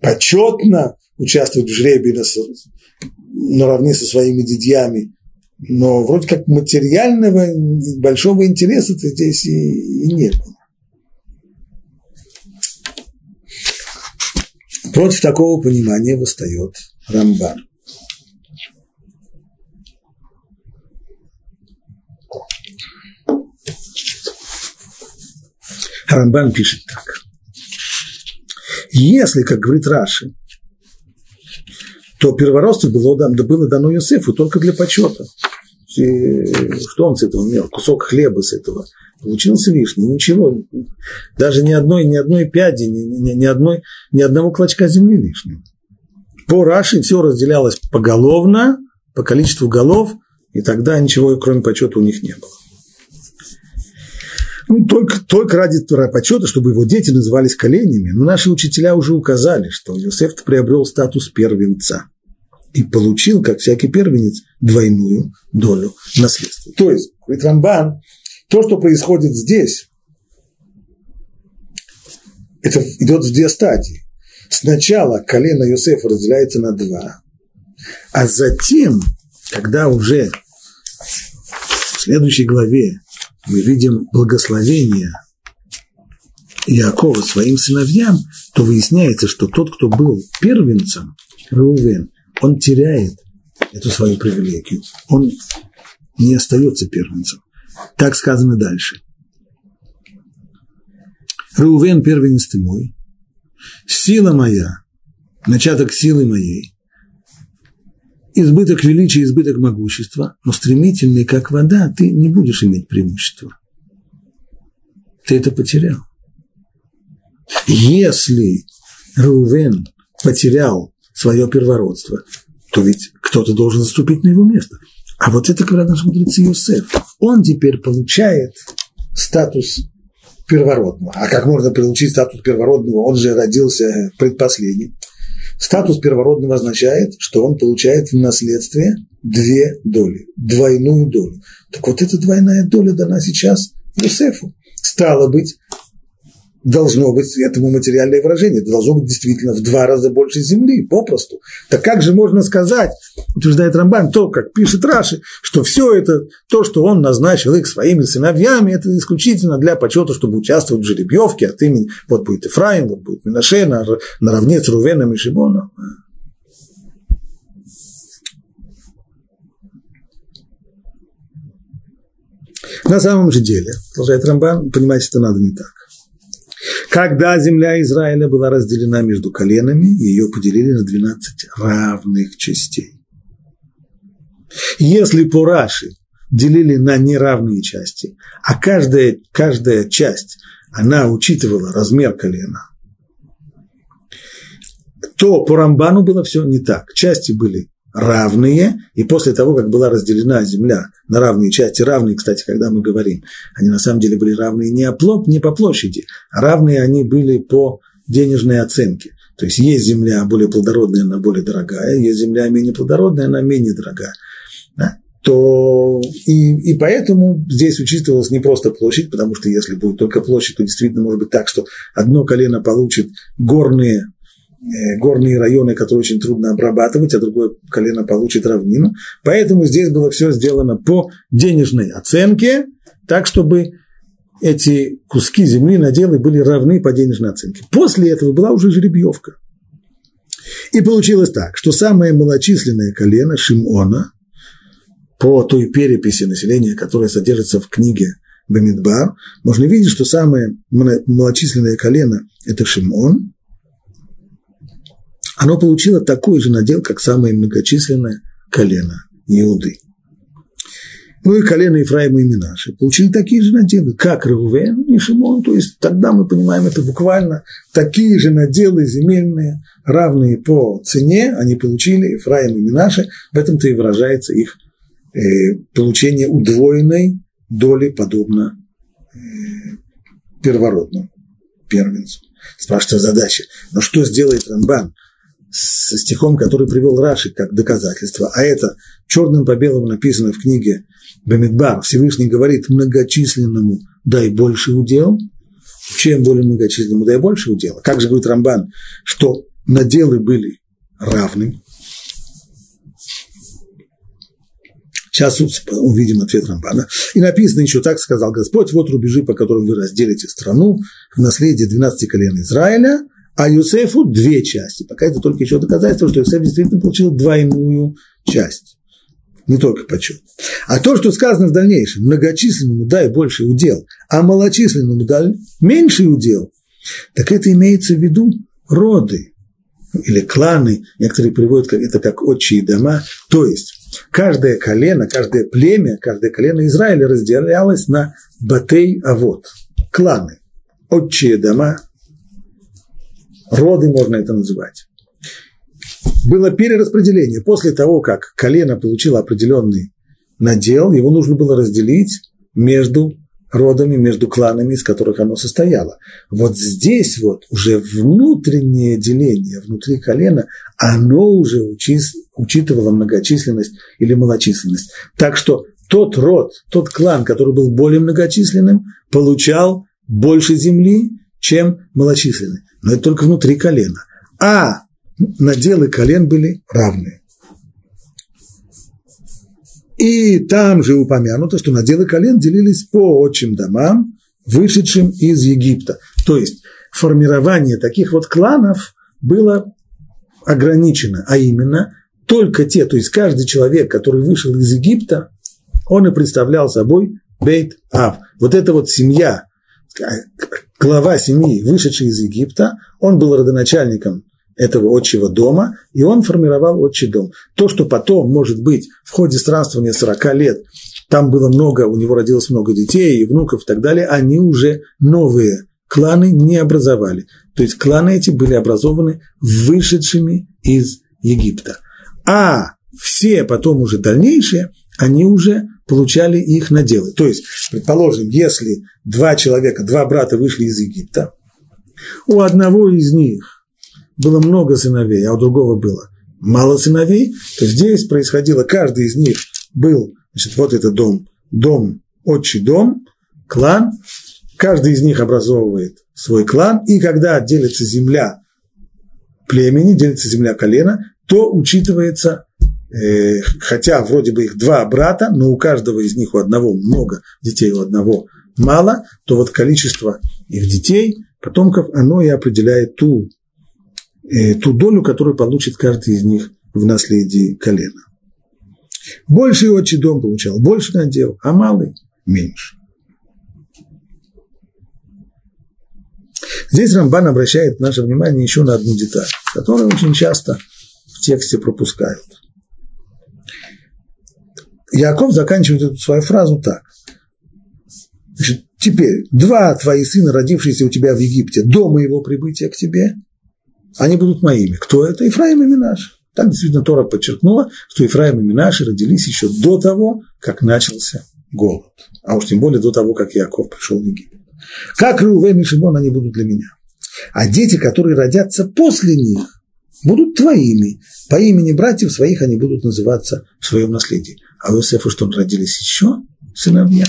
почетно участвовать в жребии на, наравне со своими дядьями, но вроде как материального большого интереса здесь и, и нет Против такого понимания восстает Рамбан. Рамбан пишет так. Если, как говорит Раши, то первородство было, было дано Йосефу только для почета. И что он с этого имел? Кусок хлеба с этого. Получился лишний, ничего. Даже ни одной, ни одной пяди, ни, ни, ни, одной, ни одного клочка земли лишнего. По Раши все разделялось поголовно, по количеству голов, и тогда ничего, кроме почета, у них не было. Ну, только, только ради почета, чтобы его дети назывались коленями. Но наши учителя уже указали, что Иосиф приобрел статус первенца и получил, как всякий первенец, двойную долю наследства. То есть, говорит Рамбан, то, что происходит здесь, это идет в две стадии. Сначала колено Юсефа разделяется на два, а затем, когда уже в следующей главе мы видим благословение Иакова своим сыновьям, то выясняется, что тот, кто был первенцем, Рувен, он теряет эту свою привилегию. Он не остается первенцем. Так сказано дальше. Рувен первенец ты мой, сила моя, начаток силы моей, избыток величия, избыток могущества, но стремительный, как вода, ты не будешь иметь преимущества. Ты это потерял. Если Рувен потерял свое первородство, то ведь кто-то должен заступить на его место. А вот это, говорят наши мудрецы, Юсеф. Он теперь получает статус первородного. А как можно получить статус первородного? Он же родился предпоследним. Статус первородного означает, что он получает в наследстве две доли, двойную долю. Так вот эта двойная доля дана сейчас Юсефу. Стало быть, должно быть этому материальное выражение. Это должно быть действительно в два раза больше земли, попросту. Так как же можно сказать, утверждает Рамбан, то, как пишет Раши, что все это, то, что он назначил их своими сыновьями, это исключительно для почета, чтобы участвовать в жеребьевке от имени, вот будет Ифраим, вот будет Минаше, на, наравне с Рувеном и Шибоном. На самом же деле, продолжает Рамбан, понимаете, это надо не так. Когда земля Израиля была разделена между коленами, ее поделили на 12 равных частей. Если по Раши делили на неравные части, а каждая, каждая часть, она учитывала размер колена, то по Рамбану было все не так. Части были равные, и после того, как была разделена земля на равные части, равные, кстати, когда мы говорим, они на самом деле были равные не, оплот, не по площади, а равные они были по денежной оценке. То есть есть земля более плодородная, она более дорогая, есть земля менее плодородная, она менее дорогая. Да? То и, и поэтому здесь учитывалась не просто площадь, потому что если будет только площадь, то действительно может быть так, что одно колено получит горные горные районы, которые очень трудно обрабатывать, а другое колено получит равнину. Поэтому здесь было все сделано по денежной оценке, так, чтобы эти куски земли наделы были равны по денежной оценке. После этого была уже жеребьевка. И получилось так, что самое малочисленное колено Шимона, по той переписи населения, которая содержится в книге Бамидбар, можно видеть, что самое малочисленное колено – это Шимон, оно получило такой же надел, как самое многочисленное колено Иуды. Ну и колено Ефраима и Минаши получили такие же наделы, как Ревен и Шимон. То есть тогда мы понимаем это буквально такие же наделы земельные, равные по цене, они получили Ефраим и Минаши. В этом-то и выражается их э, получение удвоенной доли, подобно э, первородному первенцу. Спрашивается задача. Но что сделает Рамбан со стихом, который привел Раши как доказательство? А это черным по белому написано в книге Бамидбар. Всевышний говорит многочисленному дай больше удел. Чем более многочисленному дай больше удела. Как же говорит Рамбан, что наделы были равны. Сейчас увидим ответ Рамбана. И написано еще так, сказал Господь, вот рубежи, по которым вы разделите страну в наследие 12 колен Израиля, а Юсефу две части. Пока это только еще доказательство, что Юсеф действительно получил двойную часть. Не только почет. А то, что сказано в дальнейшем, многочисленному дай больше удел, а малочисленному дай меньший удел, так это имеется в виду роды или кланы, некоторые приводят это как отчие дома, то есть каждое колено, каждое племя, каждое колено Израиля разделялось на батей авод, кланы, отчие дома, роды можно это называть. Было перераспределение. После того, как колено получило определенный надел, его нужно было разделить между родами, между кланами, из которых оно состояло. Вот здесь вот уже внутреннее деление внутри колена, оно уже учи, учитывало многочисленность или малочисленность. Так что тот род, тот клан, который был более многочисленным, получал больше земли, чем малочисленный. Но это только внутри колена. А наделы колен были равны. И там же упомянуто, что наделы колен делились по отчим домам, вышедшим из Египта. То есть формирование таких вот кланов было ограничено, а именно только те, то есть каждый человек, который вышел из Египта, он и представлял собой Бейт Ав. Вот эта вот семья, глава семьи, вышедший из Египта, он был родоначальником этого отчего дома, и он формировал отчий дом. То, что потом, может быть, в ходе странствования 40 лет, там было много, у него родилось много детей и внуков и так далее, они уже новые кланы не образовали. То есть кланы эти были образованы вышедшими из Египта. А все потом уже дальнейшие, они уже получали их наделы. То есть, предположим, если два человека, два брата вышли из Египта, у одного из них было много сыновей, а у другого было мало сыновей, то здесь происходило, каждый из них был, значит, вот это дом, дом, отчий дом, клан, каждый из них образовывает свой клан, и когда делится земля племени, делится земля колена, то учитывается, хотя вроде бы их два брата, но у каждого из них у одного много детей, у одного мало, то вот количество их детей, потомков, оно и определяет ту Э, ту долю, которую получит каждый из них в наследии колена. Больший отчий дом получал больше надел, а малый – меньше. Здесь Рамбан обращает наше внимание еще на одну деталь, которую очень часто в тексте пропускают. Яков заканчивает эту свою фразу так. Значит, теперь два твои сына, родившиеся у тебя в Египте, до моего прибытия к тебе – они будут моими. Кто это? Ифраим и Минаш. Так действительно Тора подчеркнула, что Ифраим и Минаши родились еще до того, как начался голод. А уж тем более до того, как Яков пришел в Египет. Как Рувен и Шимон они будут для меня. А дети, которые родятся после них, будут твоими. По имени братьев своих они будут называться в своем наследии. А у Иосифа что, родились еще сыновья?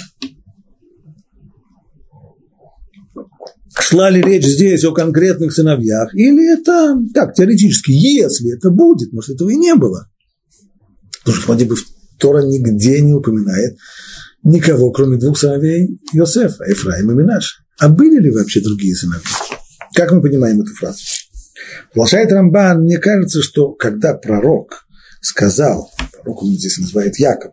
Шла ли речь здесь о конкретных сыновьях, или это, так, теоретически, если это будет, может, этого и не было. Потому что вроде бы Тора нигде не упоминает никого, кроме двух сыновей Йосефа, Ефраима и Минаша. А были ли вообще другие сыновья? Как мы понимаем эту фразу? Продолжает Рамбан, мне кажется, что когда пророк сказал, пророк он здесь называет Яков,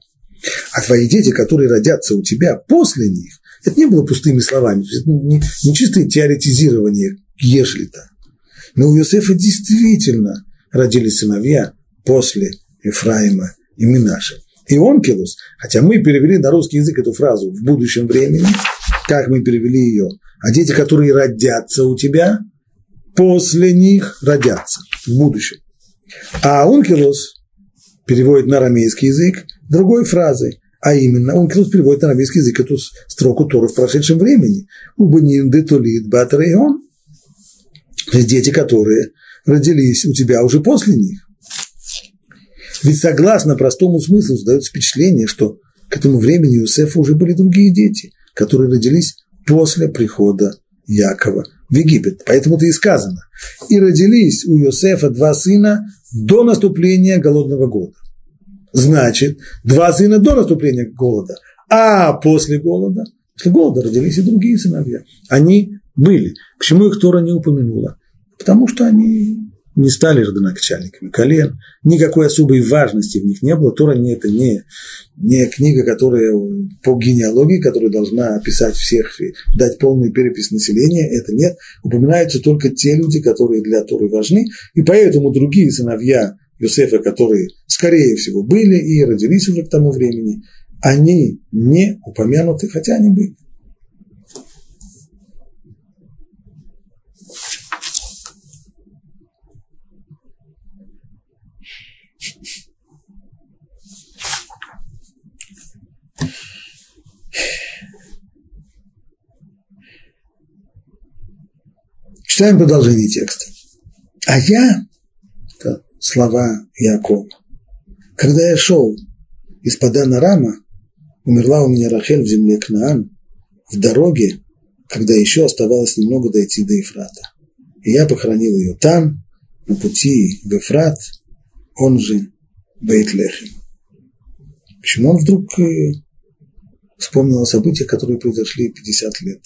а твои дети, которые родятся у тебя после них, это не было пустыми словами, это не, не чистое теоретизирование, ежели-то. Но у Иосифа действительно родились сыновья после Ефраима и Минаша. И Онкелус, хотя мы перевели на русский язык эту фразу в будущем времени, как мы перевели ее, а дети, которые родятся у тебя, после них родятся в будущем. А Онкелус переводит на арамейский язык, другой фразой, а именно, он тут переводит на арабский язык эту строку Торы в прошедшем времени. Убанин детулит батрейон. То есть дети, которые родились у тебя уже после них. Ведь согласно простому смыслу создается впечатление, что к этому времени у Иосифа уже были другие дети, которые родились после прихода Якова в Египет. Поэтому-то и сказано. И родились у Иосифа два сына до наступления голодного года. Значит, два сына до наступления голода, а после голода, после голода родились и другие сыновья. Они были. Почему их Тора не упомянула? Потому что они не стали родоначальниками колен, никакой особой важности в них не было. Тора не, это не, не книга, которая по генеалогии, которая должна описать всех и дать полную перепись населения, это нет. Упоминаются только те люди, которые для Торы важны, и поэтому другие сыновья Юсефа, которые, скорее всего, были и родились уже к тому времени, они не упомянуты, хотя они были. Читаем продолжение текста. А я, это слова Якова, когда я шел из Падана Рама, умерла у меня Рахель в земле Кнаан, в дороге, когда еще оставалось немного дойти до Ефрата. И я похоронил ее там, на пути в Ефрат, он же Бейтлехем. Почему он вдруг э, вспомнил о событиях, которые произошли 50 лет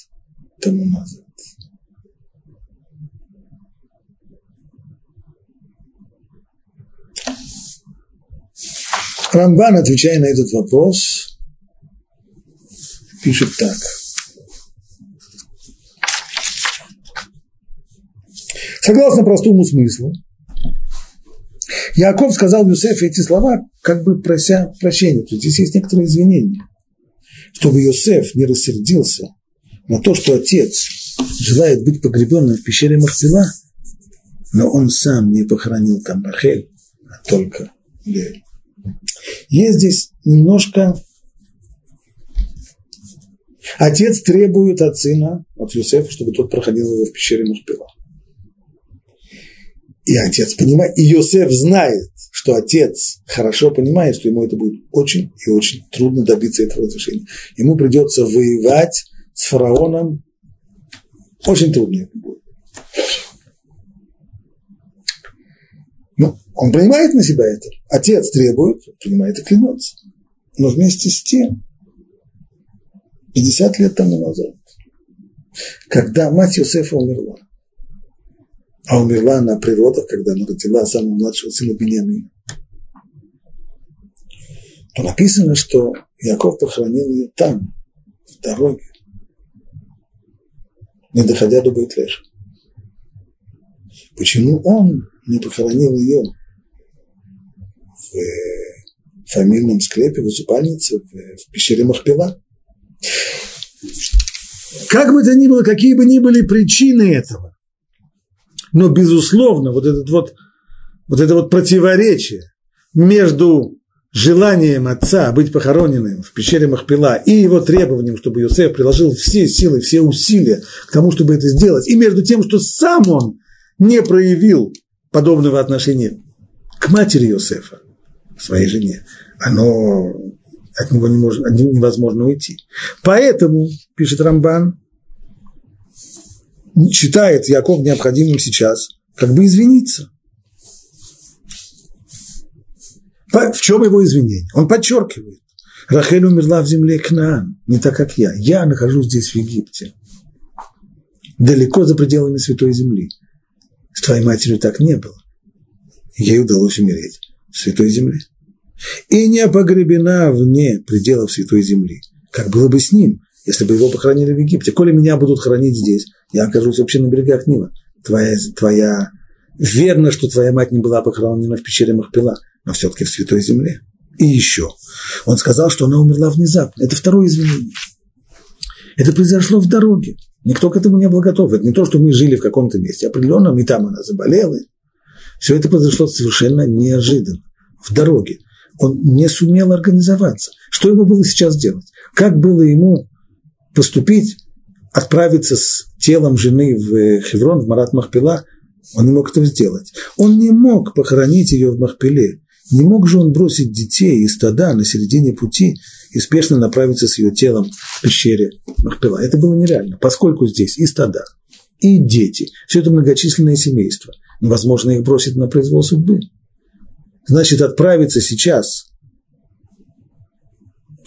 тому назад? Рамбан, отвечая на этот вопрос, пишет так. Согласно простому смыслу, Яков сказал Юсефу эти слова, как бы прося прощения. То есть здесь есть некоторые извинения. Чтобы Юсеф не рассердился на то, что отец желает быть погребенным в пещере Махцела, но он сам не похоронил там Рахель, а только Лею. Есть здесь немножко... Отец требует от сына, от Юсефа, чтобы тот проходил его в пещере Мухпила. И отец понимает, и Йосеф знает, что отец хорошо понимает, что ему это будет очень и очень трудно добиться этого разрешения. Ему придется воевать с фараоном, очень трудно это будет. Ну, он принимает на себя это. Отец требует, принимает и клянется. Но вместе с тем, 50 лет тому назад, когда мать Юсефа умерла, а умерла она при родах, когда она родила самого младшего сына Бениамина, то написано, что Яков похоронил ее там, в дороге, не доходя до Бейтлеша. Почему он не похоронил ее в фамильном склепе, в усыпальнице, в пещере Махпила. Как бы то ни было, какие бы ни были причины этого, но, безусловно, вот, этот вот, вот это вот противоречие между желанием отца быть похороненным в пещере Махпила и его требованием, чтобы Йосеф приложил все силы, все усилия к тому, чтобы это сделать, и между тем, что сам он не проявил подобного отношения к матери Йосефа, своей жене, оно от него не может, невозможно уйти. Поэтому, пишет Рамбан, считает Яков необходимым сейчас как бы извиниться. В чем его извинение? Он подчеркивает. Рахель умерла в земле Кнаан, не так, как я. Я нахожусь здесь, в Египте, далеко за пределами Святой Земли. С твоей матерью так не было. Ей удалось умереть в Святой Земле. И не погребена вне пределов Святой Земли, как было бы с ним, если бы его похоронили в Египте. Коли меня будут хоронить здесь, я окажусь вообще на берегах Нила. Твоя, твоя... Верно, что твоя мать не была похоронена в пещере Махпила, но все-таки в Святой Земле. И еще. Он сказал, что она умерла внезапно. Это второе извинение. Это произошло в дороге. Никто к этому не был готов. Это не то, что мы жили в каком-то месте определенном, и там она заболела. Все это произошло совершенно неожиданно, в дороге. Он не сумел организоваться. Что ему было сейчас делать? Как было ему поступить, отправиться с телом жены в Хеврон, в Марат Махпила? Он не мог этого сделать. Он не мог похоронить ее в Махпиле. Не мог же он бросить детей и стада на середине пути и спешно направиться с ее телом в пещере Махпила. Это было нереально, поскольку здесь и стада, и дети, все это многочисленное семейство. Невозможно их бросить на произвол судьбы. Значит, отправиться сейчас,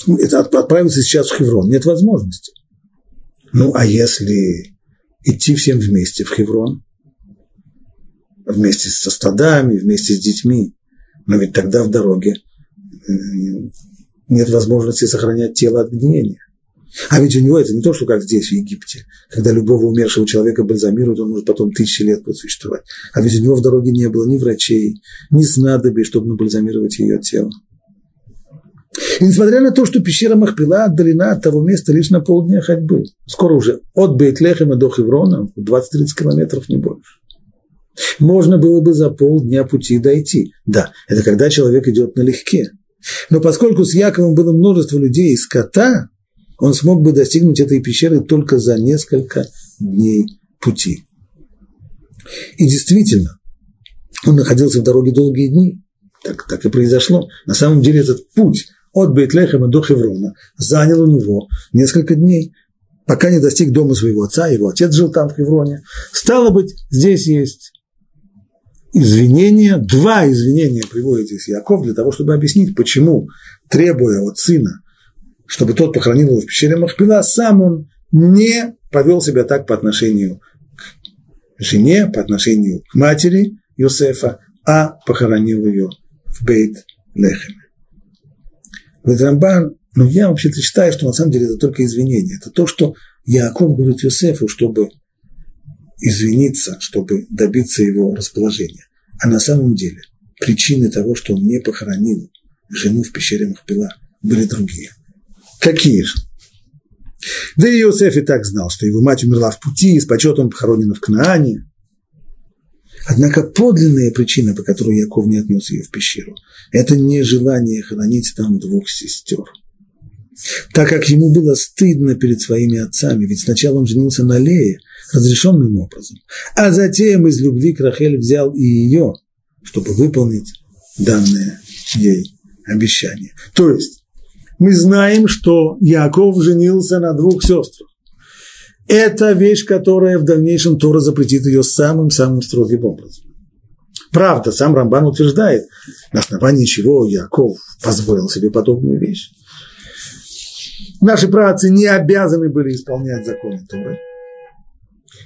это отправиться сейчас в Хеврон нет возможности. Ну, а если идти всем вместе в Хеврон, вместе со стадами, вместе с детьми, но ведь тогда в дороге э, нет возможности сохранять тело от гниения. А ведь у него это не то, что как здесь, в Египте, когда любого умершего человека бальзамируют, он может потом тысячи лет существовать. А ведь у него в дороге не было ни врачей, ни снадобий, чтобы набальзамировать ее тело. И несмотря на то, что пещера Махпила отдалена от того места лишь на полдня ходьбы, скоро уже от Бейтлехема до Хеврона 20-30 километров, не больше. Можно было бы за полдня пути дойти. Да, это когда человек идет налегке. Но поскольку с Яковом было множество людей и скота, он смог бы достигнуть этой пещеры только за несколько дней пути. И действительно, он находился в дороге долгие дни. Так, так и произошло. На самом деле этот путь от Бейтлехема до Хеврона занял у него несколько дней, пока не достиг дома своего отца, его отец жил там, в Хевроне. Стало быть, здесь есть извинения, два извинения приводит здесь Яков для того, чтобы объяснить, почему, требуя от сына, чтобы тот похоронил его в пещере Махпила, сам он не повел себя так по отношению к жене, по отношению к матери Йосефа, а похоронил ее в Бейт-Лехеме. Рамбан, ну я вообще-то считаю, что на самом деле это только извинение. Это то, что Яков говорит Йосефу, чтобы извиниться, чтобы добиться его расположения. А на самом деле причины того, что он не похоронил жену в пещере Махпила, были другие. Какие же? Да и Иосиф и так знал, что его мать умерла в пути, и с почетом похоронена в Кнаане. Однако подлинная причина, по которой Яков не отнес ее в пещеру, это не желание хоронить там двух сестер – так как ему было стыдно перед своими отцами, ведь сначала он женился на Лее, разрешенным образом, а затем из любви к Рахель взял и ее, чтобы выполнить данное ей обещание. То есть мы знаем, что Яков женился на двух сестрах. Это вещь, которая в дальнейшем Тора запретит ее самым-самым строгим образом. Правда, сам Рамбан утверждает, на основании чего Яков позволил себе подобную вещь. Наши працы не обязаны были исполнять законы Торы,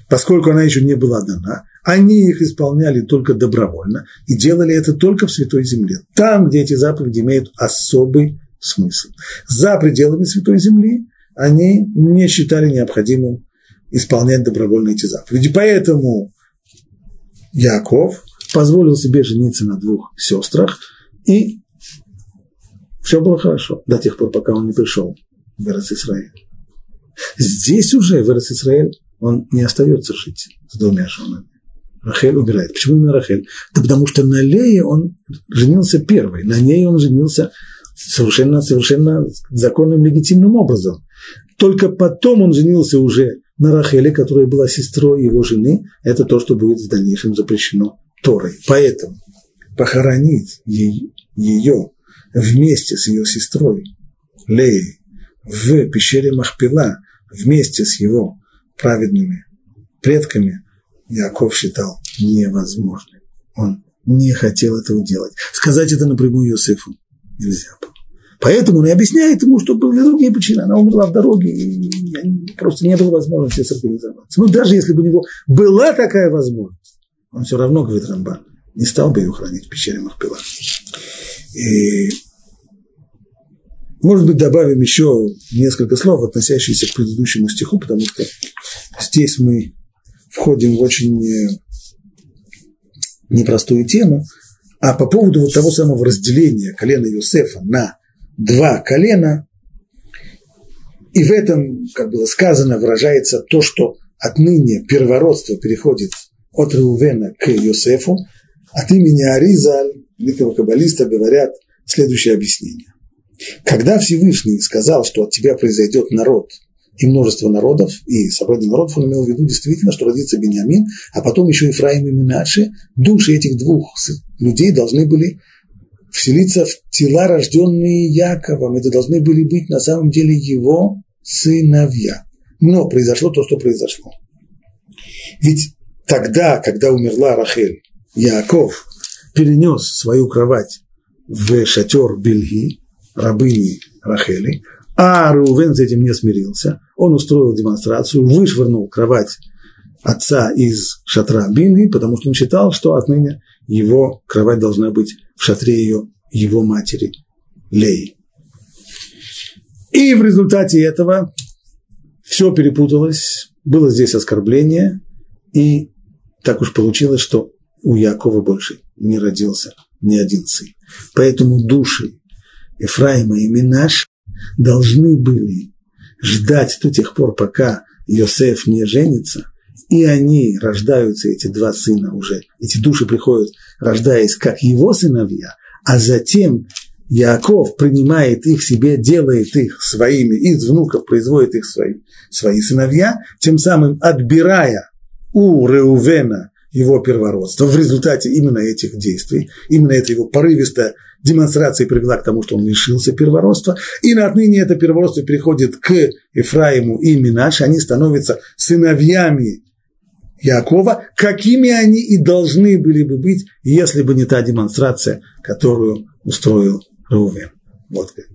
поскольку она еще не была дана. Они их исполняли только добровольно и делали это только в Святой Земле, там, где эти заповеди имеют особый смысл. За пределами Святой Земли они не считали необходимым исполнять добровольно эти заповеди. Поэтому Яков позволил себе жениться на двух сестрах, и все было хорошо до тех пор, пока он не пришел в Израиль. Здесь уже в Израиль он не остается жить с двумя женами. Рахель умирает. Почему именно Рахель? Да потому что на Лее он женился первый, на ней он женился совершенно, совершенно законным, легитимным образом. Только потом он женился уже на Рахеле, которая была сестрой его жены. Это то, что будет в дальнейшем запрещено Торой. Поэтому похоронить ее вместе с ее сестрой Леей в пещере Махпила вместе с его праведными предками Яков считал невозможным. Он не хотел этого делать. Сказать это напрямую Иосифу нельзя было. Поэтому он и объясняет ему, что были другие причины. Она умерла в дороге, и просто не было возможности сорганизоваться. Но даже если бы у него была такая возможность, он все равно, говорит Рамбан, не стал бы ее хранить в пещере Махпила. И может быть, добавим еще несколько слов, относящихся к предыдущему стиху, потому что здесь мы входим в очень э, непростую тему. А по поводу вот того самого разделения колена Юсефа на два колена, и в этом, как было сказано, выражается то, что отныне первородство переходит от Реувена к Йосефу, от имени Аризаль, великого каббалиста, говорят – следующее объяснение. Когда Всевышний сказал, что от тебя произойдет народ и множество народов, и собрание народов, он имел в виду действительно, что родится Бениамин, а потом еще Ефраим и Минаши, души этих двух людей должны были вселиться в тела, рожденные Яковом. Это должны были быть на самом деле его сыновья. Но произошло то, что произошло. Ведь тогда, когда умерла Рахель, Яков перенес свою кровать в шатер Бельги, рабыни Рахели, а Рувен с этим не смирился. Он устроил демонстрацию, вышвырнул кровать отца из шатра Бильги, потому что он считал, что отныне его кровать должна быть в шатре ее, его матери Леи. И в результате этого все перепуталось, было здесь оскорбление, и так уж получилось, что у Якова больше не родился ни один сын. Поэтому души Ефраима и Минаш должны были ждать до тех пор, пока Йосеф не женится, и они рождаются, эти два сына уже, эти души приходят, рождаясь как его сыновья, а затем Яков принимает их себе, делает их своими, из внуков производит их свои, свои сыновья, тем самым отбирая у Реувена его первородство в результате именно этих действий, именно это его порывистая демонстрация привела к тому, что он лишился первородства, и на отныне это первородство переходит к Ефраиму и Минаше, они становятся сыновьями Якова, какими они и должны были бы быть, если бы не та демонстрация, которую устроил Рувен. Вот как.